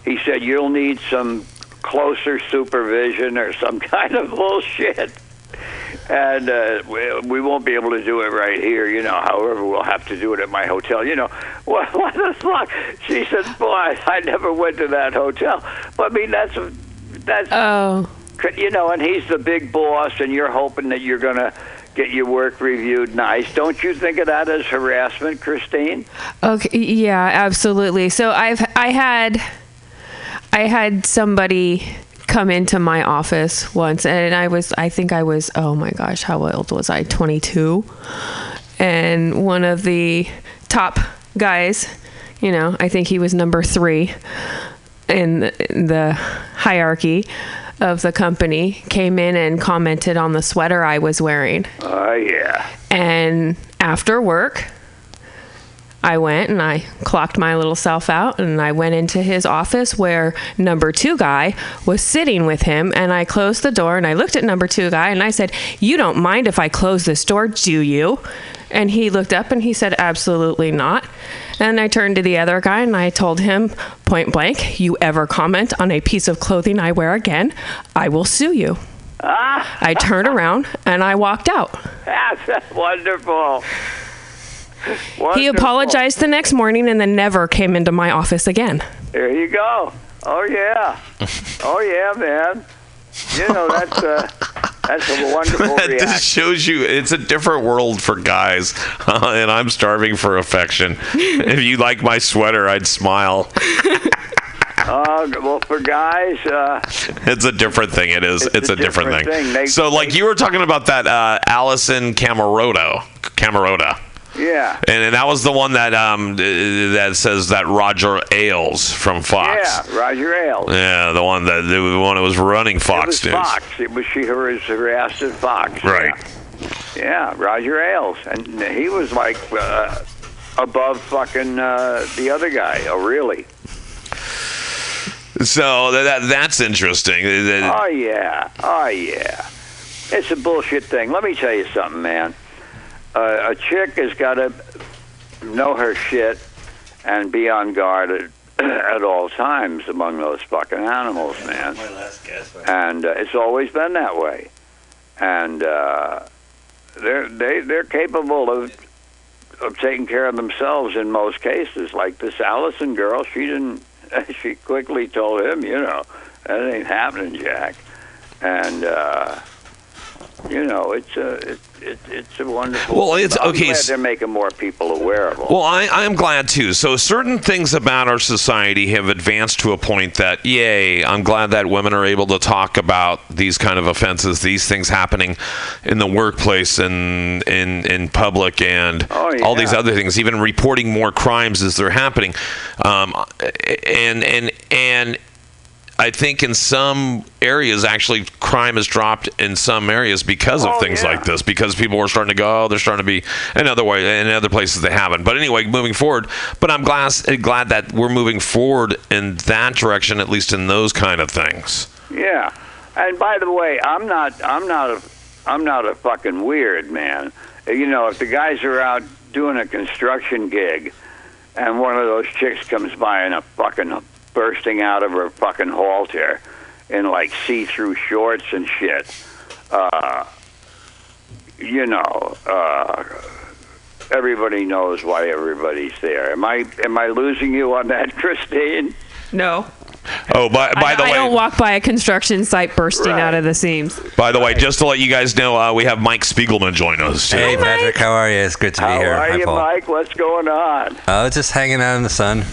He said you'll need some closer supervision or some kind of bullshit. And uh, we, we won't be able to do it right here, you know. However, we'll have to do it at my hotel. You know, what, what the fuck? She said, "Boy, I never went to that hotel." But I mean, that's that's oh, you know, and he's the big boss, and you're hoping that you're gonna get your work reviewed nice. Don't you think of that as harassment, Christine? Okay, yeah, absolutely. So I've I had I had somebody come into my office once and I was I think I was oh my gosh, how old was I? 22. And one of the top guys, you know, I think he was number 3 in the, in the hierarchy of the company came in and commented on the sweater I was wearing. Oh yeah. And after work, I went and I clocked my little self out and I went into his office where number two guy was sitting with him. And I closed the door and I looked at number two guy and I said, You don't mind if I close this door, do you? And he looked up and he said, Absolutely not. And I turned to the other guy and I told him point blank, you ever comment on a piece of clothing I wear again, I will sue you. Ah, I turned around and I walked out. that's wonderful. He apologized the next morning and then never came into my office again. There you go. Oh yeah. Oh yeah, man. You know that's uh, that's a wonderful that reaction. just shows you it's a different world for guys, and I'm starving for affection. if you like my sweater, I'd smile. Uh, well, for guys, uh, It's a different thing. It is. It's, a, different, different thing. thing. They- so, like you were talking about that uh, Alisyn Cameroto, Camerota. Yeah, And, and that was the one that um, that says that Roger Ailes from Fox. yeah, Roger Ailes. Yeah, the one that the one that was running Fox it was News. Fox. It was she was harassed at Fox. Right. Yeah, Roger Ailes, and he was like uh, above fucking uh, the other guy. Oh, really? So that that's interesting. Oh yeah, oh yeah. It's a bullshit thing. Let me tell you something, man. Uh, a chick has got to know her shit and be on guard at, at all times among those fucking animals, man. And uh, it's always been that way. And uh, they're they they're capable of of taking care of themselves in most cases. Like this Alisyn girl, she didn't. She quickly told him, you know, that ain't happening, Jack. And uh, you know, it's a it, it, it's a wonderful. Well, it's- I'm okay, Glad they're making more people aware of them. Well, I, I am glad too. So, certain things about our society have advanced to a point that, yay, I'm glad that women are able to talk about these kind of offenses, these things happening in the workplace and in, in public, and Oh, all these other things, even reporting more crimes as they're happening. Um, and, and, and, I think in some areas, actually, crime has dropped in some areas because of Oh, things yeah. like this. Because people are starting to go, oh, they're starting to be in other way, in other places they haven't. But anyway, moving forward. But I'm glad eh, glad that we're moving forward in that direction, at least in those kind of things. Yeah, and by the way, I'm not I'm not a I'm not a fucking weird man. Eh, you know, if the guys are out doing a construction gig, and one of those chicks comes by in a fucking bursting out of her fucking halter in like see-through shorts and shit, uh, you know, uh, everybody knows why everybody's there. Am I am I losing you on that, Christine? No. Oh, by, by I, the I way, I don't walk by a construction site bursting out of the seams. by the way, just to let you guys know, uh, we have Mike Spiegelman join us. Too. Hey, Patrick, how are you? It's good to be here. How are Hi, you, Paul. Mike? What's going on? Oh, just hanging out in the sun.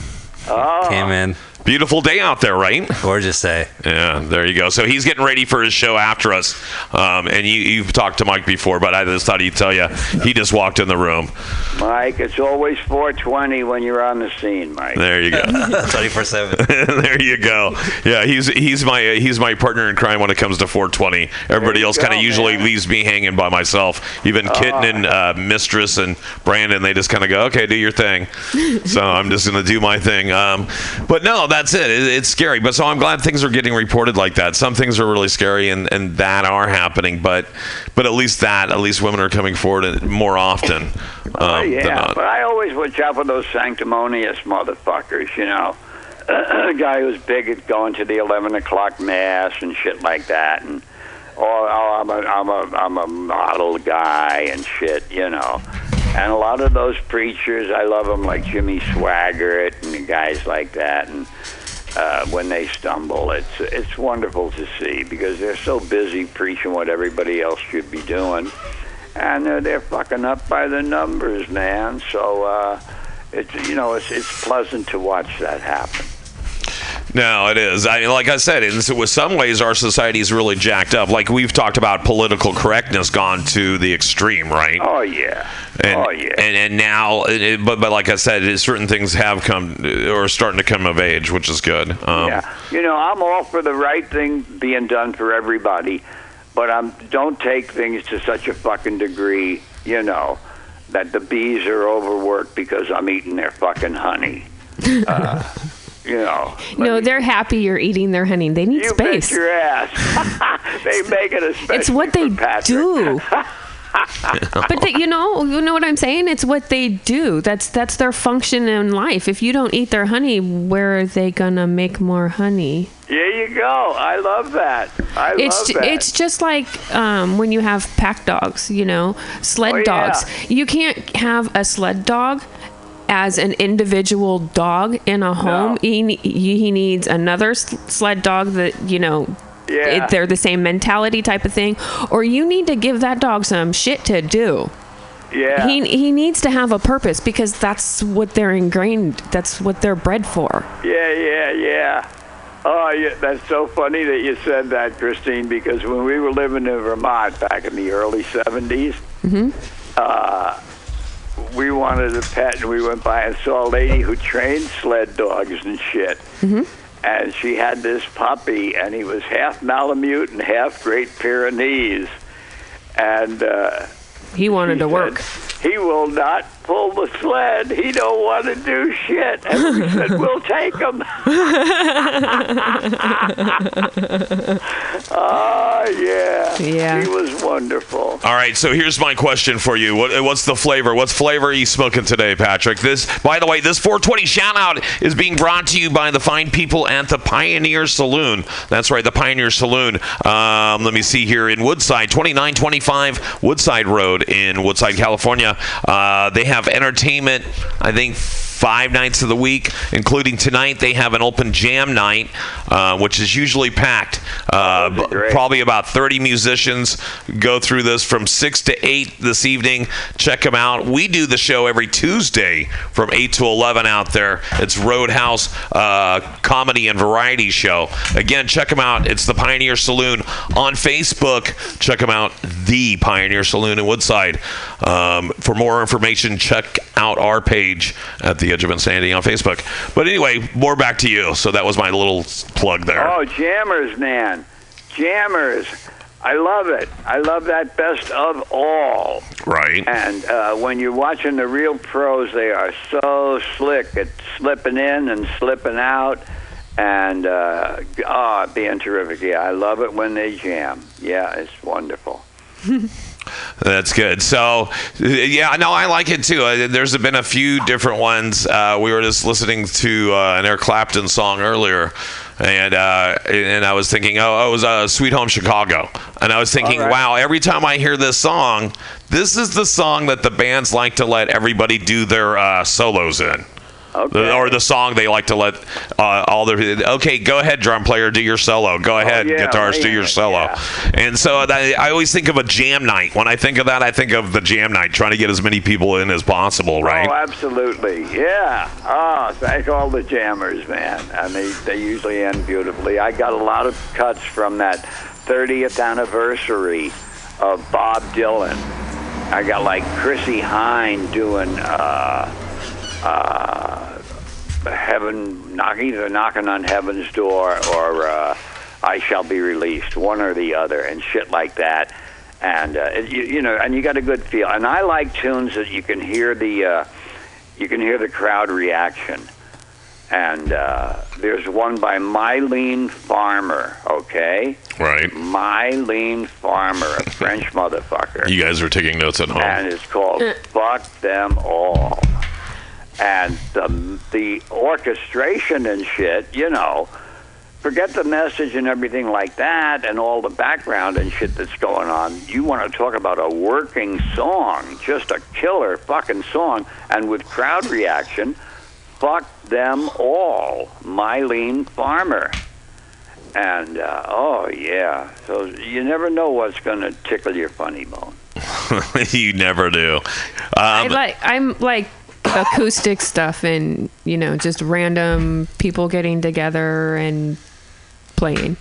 Oh. Came in. Beautiful day out there, right? Gorgeous day. Yeah, there you go. So he's getting ready for his show after us. Um, and you, you've talked to Mike before, but I just thought he'd tell you he just walked in the room. Mike, it's always 420 when you're on the scene, Mike. There you go. 24 7. there you go. Yeah, he's he's my he's my partner in crime when it comes to 420. Everybody else kind of usually man. leaves me hanging by myself. Even Kitten and uh, Mistress and Brandon, they just kind of go, okay, do your thing. so I'm just gonna do my thing. Um, but no, that's it. it. It's scary. But so I'm glad things are getting reported like that. Some things are really scary and, and that are happening. But but at least that at least women are coming forward more often. Um, Oh, than yeah, but I always watch out for those sanctimonious motherfuckers, you know. a guy who's big at going to the 11 o'clock mass and shit like that. And, oh, oh I'm, a, I'm, a, I'm a model guy and shit, you know. And a lot of those preachers, I love them like Jimmy Swaggart and guys like that. And uh, when they stumble, it's it's wonderful to see because they're so busy preaching what everybody else should be doing, and they're they're fucking up by the numbers, man. So uh, it's you know it's it's pleasant to watch that happen. No, it is. I like I said, in so some ways our society is really jacked up. Like we've talked about political correctness gone to the extreme, right? Oh yeah. And, oh yeah. And and now, it, it- but but like I said, it, certain things have come or are starting to come of age, which is good. Um, yeah, you know, I'm all for the right thing being done for everybody, but I'm don't take things to such a fucking degree, you know, that the bees are overworked because I'm eating their fucking honey. Uh, you know, No, they're happy you're eating their honey. They need you space. your ass. they make it especially It's what they Patrick. do. but they, you know, you know what I'm saying? It's what they do. That's that's their function in life. If you don't eat their honey, where are they gonna make more honey? There you go. I love that. I it's love that. it's just like um, when you have pack dogs, you know, sled Oh, yeah. dogs. You can't have a sled dog as an individual dog in a home. He he needs another sled dog that you know. Yeah. they're the same mentality type of thing, or you need to give that dog some shit to do. yeah. He he needs to have a purpose because that's what they're ingrained. That's what they're bred for. Yeah, yeah, yeah. Oh, yeah, that's so funny that you said that, Christine, because when we were living in Vermont back in the early 70s, Mm-hmm. uh, we wanted a pet, and we went by and saw a lady who trained sled dogs and shit. Mm-hmm. And she had this puppy, and he was half Malamute and half Great Pyrenees. And uh, He wanted to work. He will not pull the sled. He don't want to do shit. And we said, we'll take him. oh, yeah. Yeah. He was wonderful. All right, so here's my question for you. What, what's the flavor? What's flavor are you smoking today, Patrick? This, by the way, this 420 shout out is being brought to you by the fine people at the Pioneer Saloon. That's right, the Pioneer Saloon. Um, let me see here in Woodside, 2925 Woodside Road in Woodside, California. Uh, they have entertainment, I think. Five nights of the week, including tonight, they have an open jam night, uh, which is usually packed. Uh, probably about 30 musicians go through this from 6 to 8 this evening. Check them out. We do the show every Tuesday from 8 to 11 out there. It's Roadhouse uh, Comedy and Variety Show. Again, check them out. It's the Pioneer Saloon on Facebook. Check them out, the Pioneer Saloon in Woodside. Um, for more information, check out our page at the Edge of Insanity on Facebook. But anyway, more back to you. So that was my little plug there. Oh, jammers, man. Jammers. I love it. I love that best of all. Right. And uh, when you're watching the real pros, they are so slick at slipping in and slipping out. And, uh, oh, being terrific. Yeah, I love it when they jam. Yeah, it's wonderful. That's good. So, yeah, no, I like it too. Uh, There's been a few different ones. Uh, we were just listening to uh, an Eric Clapton song earlier, and uh, and I was thinking, oh, oh, it was uh, "Sweet Home Chicago," and I was thinking, right. wow, every time I hear this song, this is the song that the bands like to let everybody do their uh, solos in. The- or the song they like to let uh, all their okay go ahead drum player do your solo go ahead Oh, yeah, guitars do your solo and so that, I always think of a jam night when I think of that I think of the jam night trying to get as many people in as possible right Oh, absolutely. Yeah. Oh, thank all the jammers, man. And they, they usually end beautifully. I got a lot of cuts from that 30th anniversary of Bob Dylan. I got like Chrissie Hynde doing uh, uh, Heaven, knock, either Knocking on Heaven's Door or uh, I Shall Be Released, one or the other, and shit like that. And uh, you, you know, and you got a good feel. And I like tunes that you can hear the uh, you can hear the crowd reaction. And uh, there's one by Mylene Farmer, okay? Right. Mylene Farmer, a French motherfucker. you guys are taking notes at home And it's called Fuck Them All. And the, the orchestration and shit, you know, forget the message and everything like that and all the background and shit that's going on. You want to talk about a working song, just a killer fucking song. And with crowd reaction, fuck them all. Mylene Farmer. And, uh, oh, yeah. So you never know what's going to tickle your funny bone. you never do I um, like I'm like acoustic stuff and you know just random people getting together and playing.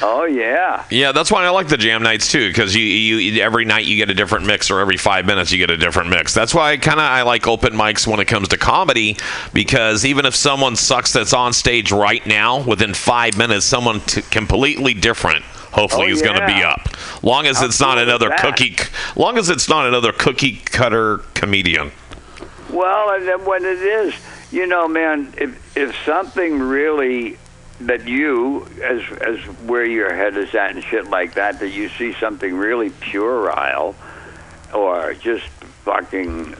Oh, yeah. Yeah, that's why I like the jam nights too, because you, you every night you get a different mix, or every five minutes you get a different mix. That's why I kind of I like open mics when it comes to comedy, because even if someone sucks that's on stage right now, within five minutes, someone t- completely different. Hopefully, Oh, is going to be up. Long as it's not another that? cookie, long as it's not another cookie cutter comedian. Well, and then when it is, you know, man, if if something really that you, as as where your head is at and shit like that, that you see something really puerile or just fucking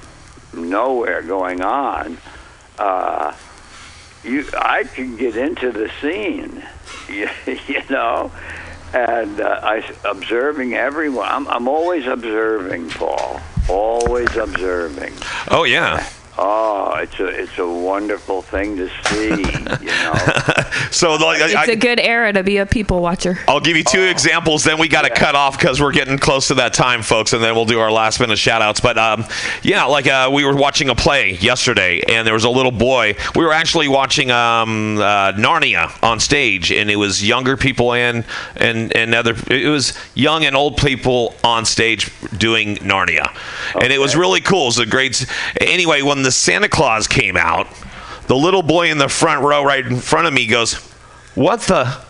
nowhere going on. Uh, you, I can get into the scene, you, you know, and uh, I observing everyone. I'm, I'm always observing, Paul. Always observing. Oh yeah. Oh, it's a it's a wonderful thing to see. You know. So like, It's a good era to be a people watcher. I'll give you two examples, then we got to cut off because we're getting close to that time, folks, and then we'll do our last minute shout outs. But um, yeah, like uh, we were watching a play yesterday, and there was a little boy. We were actually watching um, uh, Narnia on stage, and it was younger people and, and, and other, it was young and old people on stage doing Narnia. And it was really cool. It was a great, anyway, when the Santa Claus came out, the little boy in the front row right in front of me goes, What the?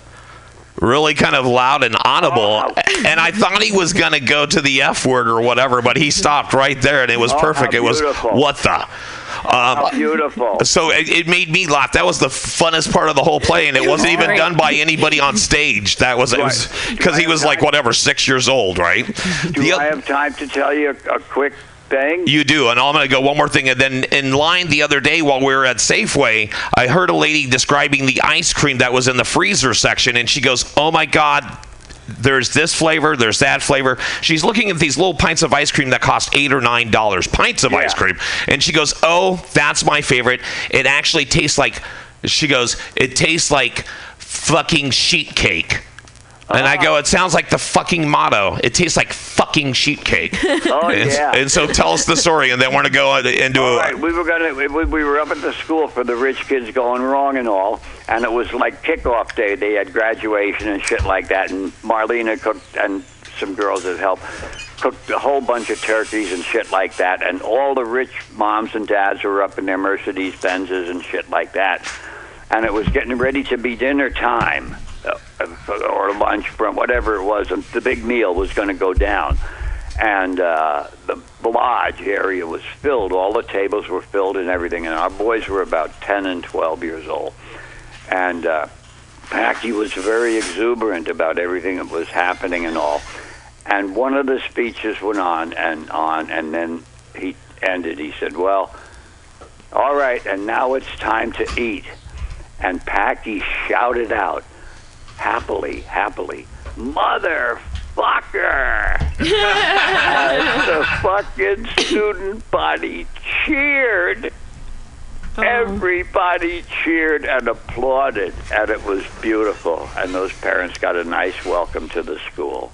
really kind of loud and audible. And I thought he was going to go to the F word or whatever, but he stopped right there and it was Oh, perfect. It was, what the? Um, beautiful. So it, it made me laugh. That was the funnest part of the whole play, and it wasn't even done by anybody on stage. That was because he was like whatever six years old, right? Do I have time to tell you a, a quick You do, and I'm going to go one more thing. And then in line the other day while we were at Safeway, I heard a lady describing the ice cream that was in the freezer section, and she goes, "Oh my god." There's this flavor, there's that flavor. She's looking at these little pints of ice cream that cost eight or nine dollars, pints of ice cream. And she goes, Oh, that's my favorite. It actually tastes like, she goes, It tastes like fucking sheet cake. And I go, uh-huh. it sounds like the fucking motto. It tastes like fucking sheet cake. Oh, and, yeah. and so tell us the story, and then we're gonna go into All a. right, we were gonna we, we were up at the school for the rich kids going wrong and all, and it was like kickoff day. They had graduation and shit like that, and Marlena cooked and some girls that helped cooked a whole bunch of turkeys and shit like that, and all the rich moms and dads were up in their Mercedes Benzes and shit like that, and it was getting ready to be dinner time. Or lunch from whatever it was, the big meal was going to go down and uh, the lodge area was filled. All the tables were filled and everything, and our boys were about 10 and 12 years old. And uh, Packy was very exuberant about everything that was happening and all. And one of the speeches went on and on, and then he ended. He said, Well, all right, and now it's time to eat. And Packy shouted out, happily, happily, Motherfucker! As the fucking student body cheered. Oh. Everybody cheered and applauded, and it was beautiful. And those parents got a nice welcome to the school.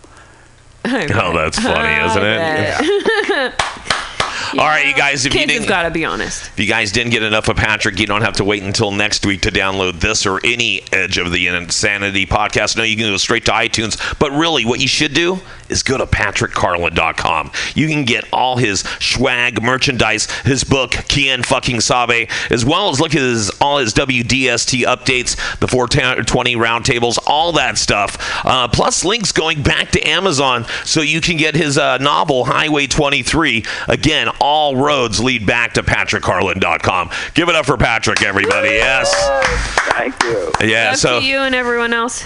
Oh, oh that's funny, isn't it? All right, you guys. If you Kids didn't, have got to be honest. If you guys didn't get enough of Patrick, you don't have to wait until next week to download this or any Edge of the Insanity podcast. No, you can go straight to iTunes. But really, what you should do is go to patrickcarlin.com. You can get all his swag, merchandise, his book, Kien fucking Sabe, as well as look at his, all his WDST updates, the 420 roundtables, all that stuff. Uh, plus, links going back to Amazon so you can get his uh, novel, Highway 23. Again, all roads lead back to patrickcarlin.com. Give it up for Patrick, everybody. Yes. Thank you. Yeah, Love so to you and everyone else.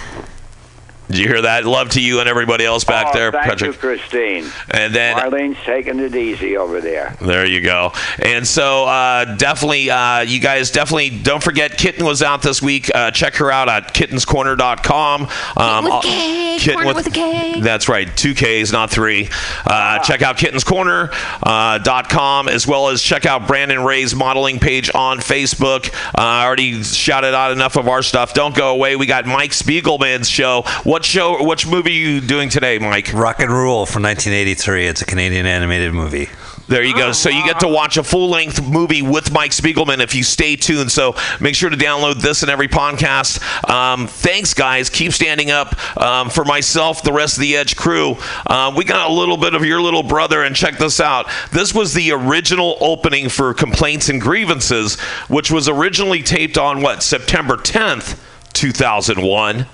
Did you hear that? Love to you and everybody else back oh, there, thank Patrick. you, Christine. And then Marlene's taking it easy over there. There you go. And so uh, definitely, uh, you guys definitely don't forget Kitten was out this week. Uh, check her out at kittenscorner.com. Um, with a I'll- K, Kitten corner with a K. That's right, two Ks, not three. Uh, check out kittenscorner.com dot com, as well as check out Brandon Ray's modeling page on Facebook. Uh, I already shouted out enough of our stuff. Don't go away. We got Mike Spiegelman's show. What show? Which movie are you doing today, Mike? Rock and Rule from 1983. It's a Canadian animated movie. There you go. So you get to watch a full length movie with Mike Spiegelman if you stay tuned. So make sure to download this and every podcast. Um, thanks, guys. Keep standing up um, for myself, the rest of the Edge crew. Um, we got a little bit of your little brother, and check this out. This was the original opening for Complaints and Grievances, which was originally taped on what, September 10th, 2001.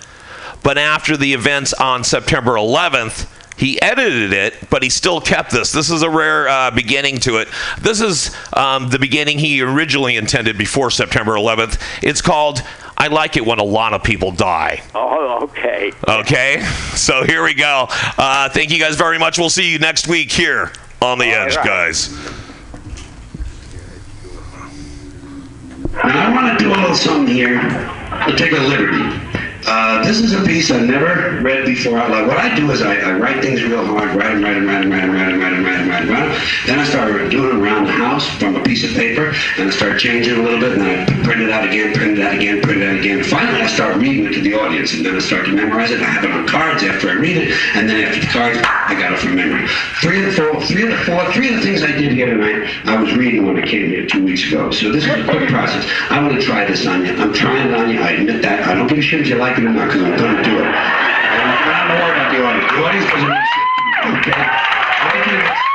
But after the events on September 11th, he edited it, but he still kept this. This is a rare uh, beginning to it. This is um, the beginning he originally intended before September 11th. It's called I like it when a lot of people die. Oh, okay. Okay, so here we go. Uh, thank you guys very much. We'll see you next week here on the Edge, right. guys. Now, I want to do a little something here. I'll take a liberty. Uh, this is a piece I've never read before out loud. What I do is I, I write things real hard, write them, write them, write them, write them, write them, write them, write them, write them, write. Then I start doing them around the house from a piece of paper, and I start changing a little bit, and then I print it out again, print it out again, print it out again. Finally, I start reading it to the audience, and then I start to memorize it. I have it on cards after I read it, and then after the cards, I got it from memory. Three of the four, three of the four, three of the things I did here tonight, I was reading when I came here two weeks ago. So this is a quick process. I want to try this on you. I'm trying it on you. I admit that. I don't give a shit if you like or not, because I'm going to do it. And not worried about the audience. The audience doesn't shit. Okay? I this?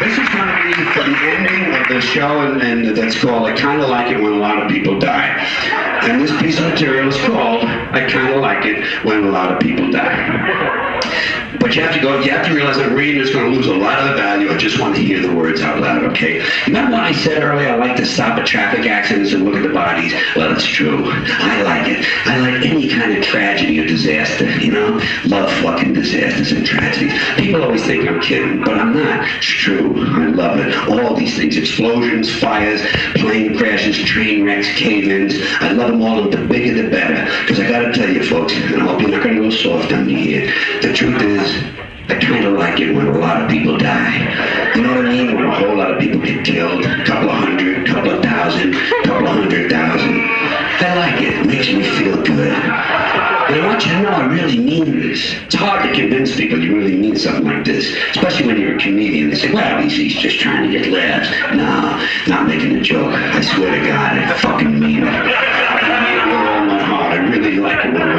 This is going to be the ending of the show, and, and that's called I Kind of Like It When a Lot of People Die. And this piece of material is called I Kind of Like It When a Lot of People Die. But you have to go, you have to realize that reading is going to lose a lot of the value. I just want to hear the words out loud, okay? Remember when I said earlier I like to stop at traffic accidents and look at the bodies? Well, it's true. I like it. I like any kind of tragedy or disaster, you know? Love fucking disasters and tragedies. People always think I'm kidding, but I'm not. It's true. I love it. All these things. Explosions, fires, plane crashes, train wrecks, cave-ins. I love them all, and the bigger the better. Because I gotta tell you, folks, and I hope you're not gonna go soft on me here. The truth is, I kind of like it when a lot of people die. You know what I mean? When a whole lot of people get killed, a couple of hundred, a couple of thousand, a couple of hundred thousand. I like it. It makes me feel good. And I want you to know I really mean this. It's hard to convince people you really mean something like this, especially when you're a comedian. They say, well, he's, he's just trying to get laughs. No, not making a joke. I swear to God, I fucking mean it. I mean it with all my heart. I really like it when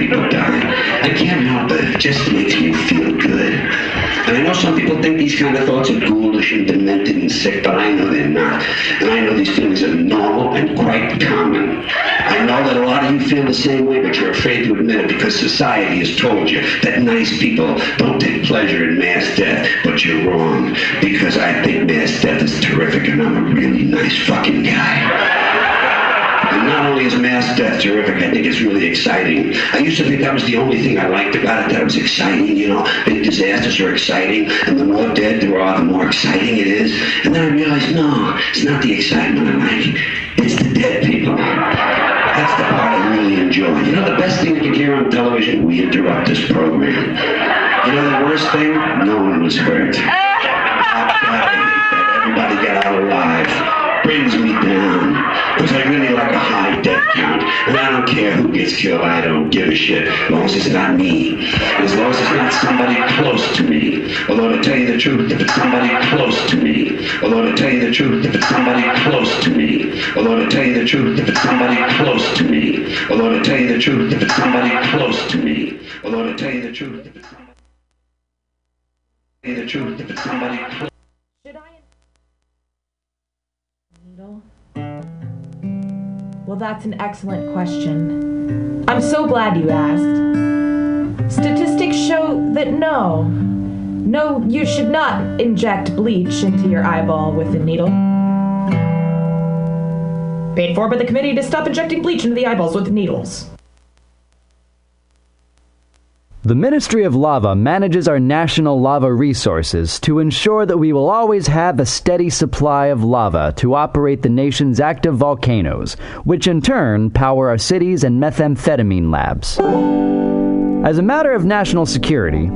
people die. I can't help it. It just makes me feel good. And I know some people think these kind of thoughts are ghoulish and demented and sick, but I know they're not. And I know these feelings are normal and quite common. I know that a lot of you feel the same way, but you're afraid to admit it because society has told you that nice people don't take pleasure in mass death. But you're wrong, because I think mass death is terrific and I'm a really nice fucking guy. And not only is mass death terrific, I think it's really exciting. I used to think that was the only thing I liked about it, that it was exciting, you know. Big disasters are exciting, and the more dead there are, the more exciting it is. And then I realized, no, it's not the excitement I like. It's the dead people. That's the part I really enjoy. You know the best thing you can hear on television? We interrupt this program. You know the worst thing? No one was hurt. Everybody got out alive. Brings me down. Because I really like a high death count. And I don't care who gets killed. I don't give a shit. As long as it's not me. As long as it's not somebody close to me. Although to tell you the truth, if it's somebody close to me. Although to tell you the truth, if it's somebody close to me. Although to tell you the truth, if it's somebody close to me. Although to tell you the truth, if it's somebody close to me. Although to tell you the truth, if it's somebody the truth, if it's somebody Well, that's an excellent question. I'm so glad you asked. Statistics show that no, no, you should not inject bleach into your eyeball with a needle. Paid for by the committee to stop injecting bleach into the eyeballs with needles. The Ministry of Lava manages our national lava resources to ensure that we will always have a steady supply of lava to operate the nation's active volcanoes, which in turn power our cities and methamphetamine labs. As a matter of national security,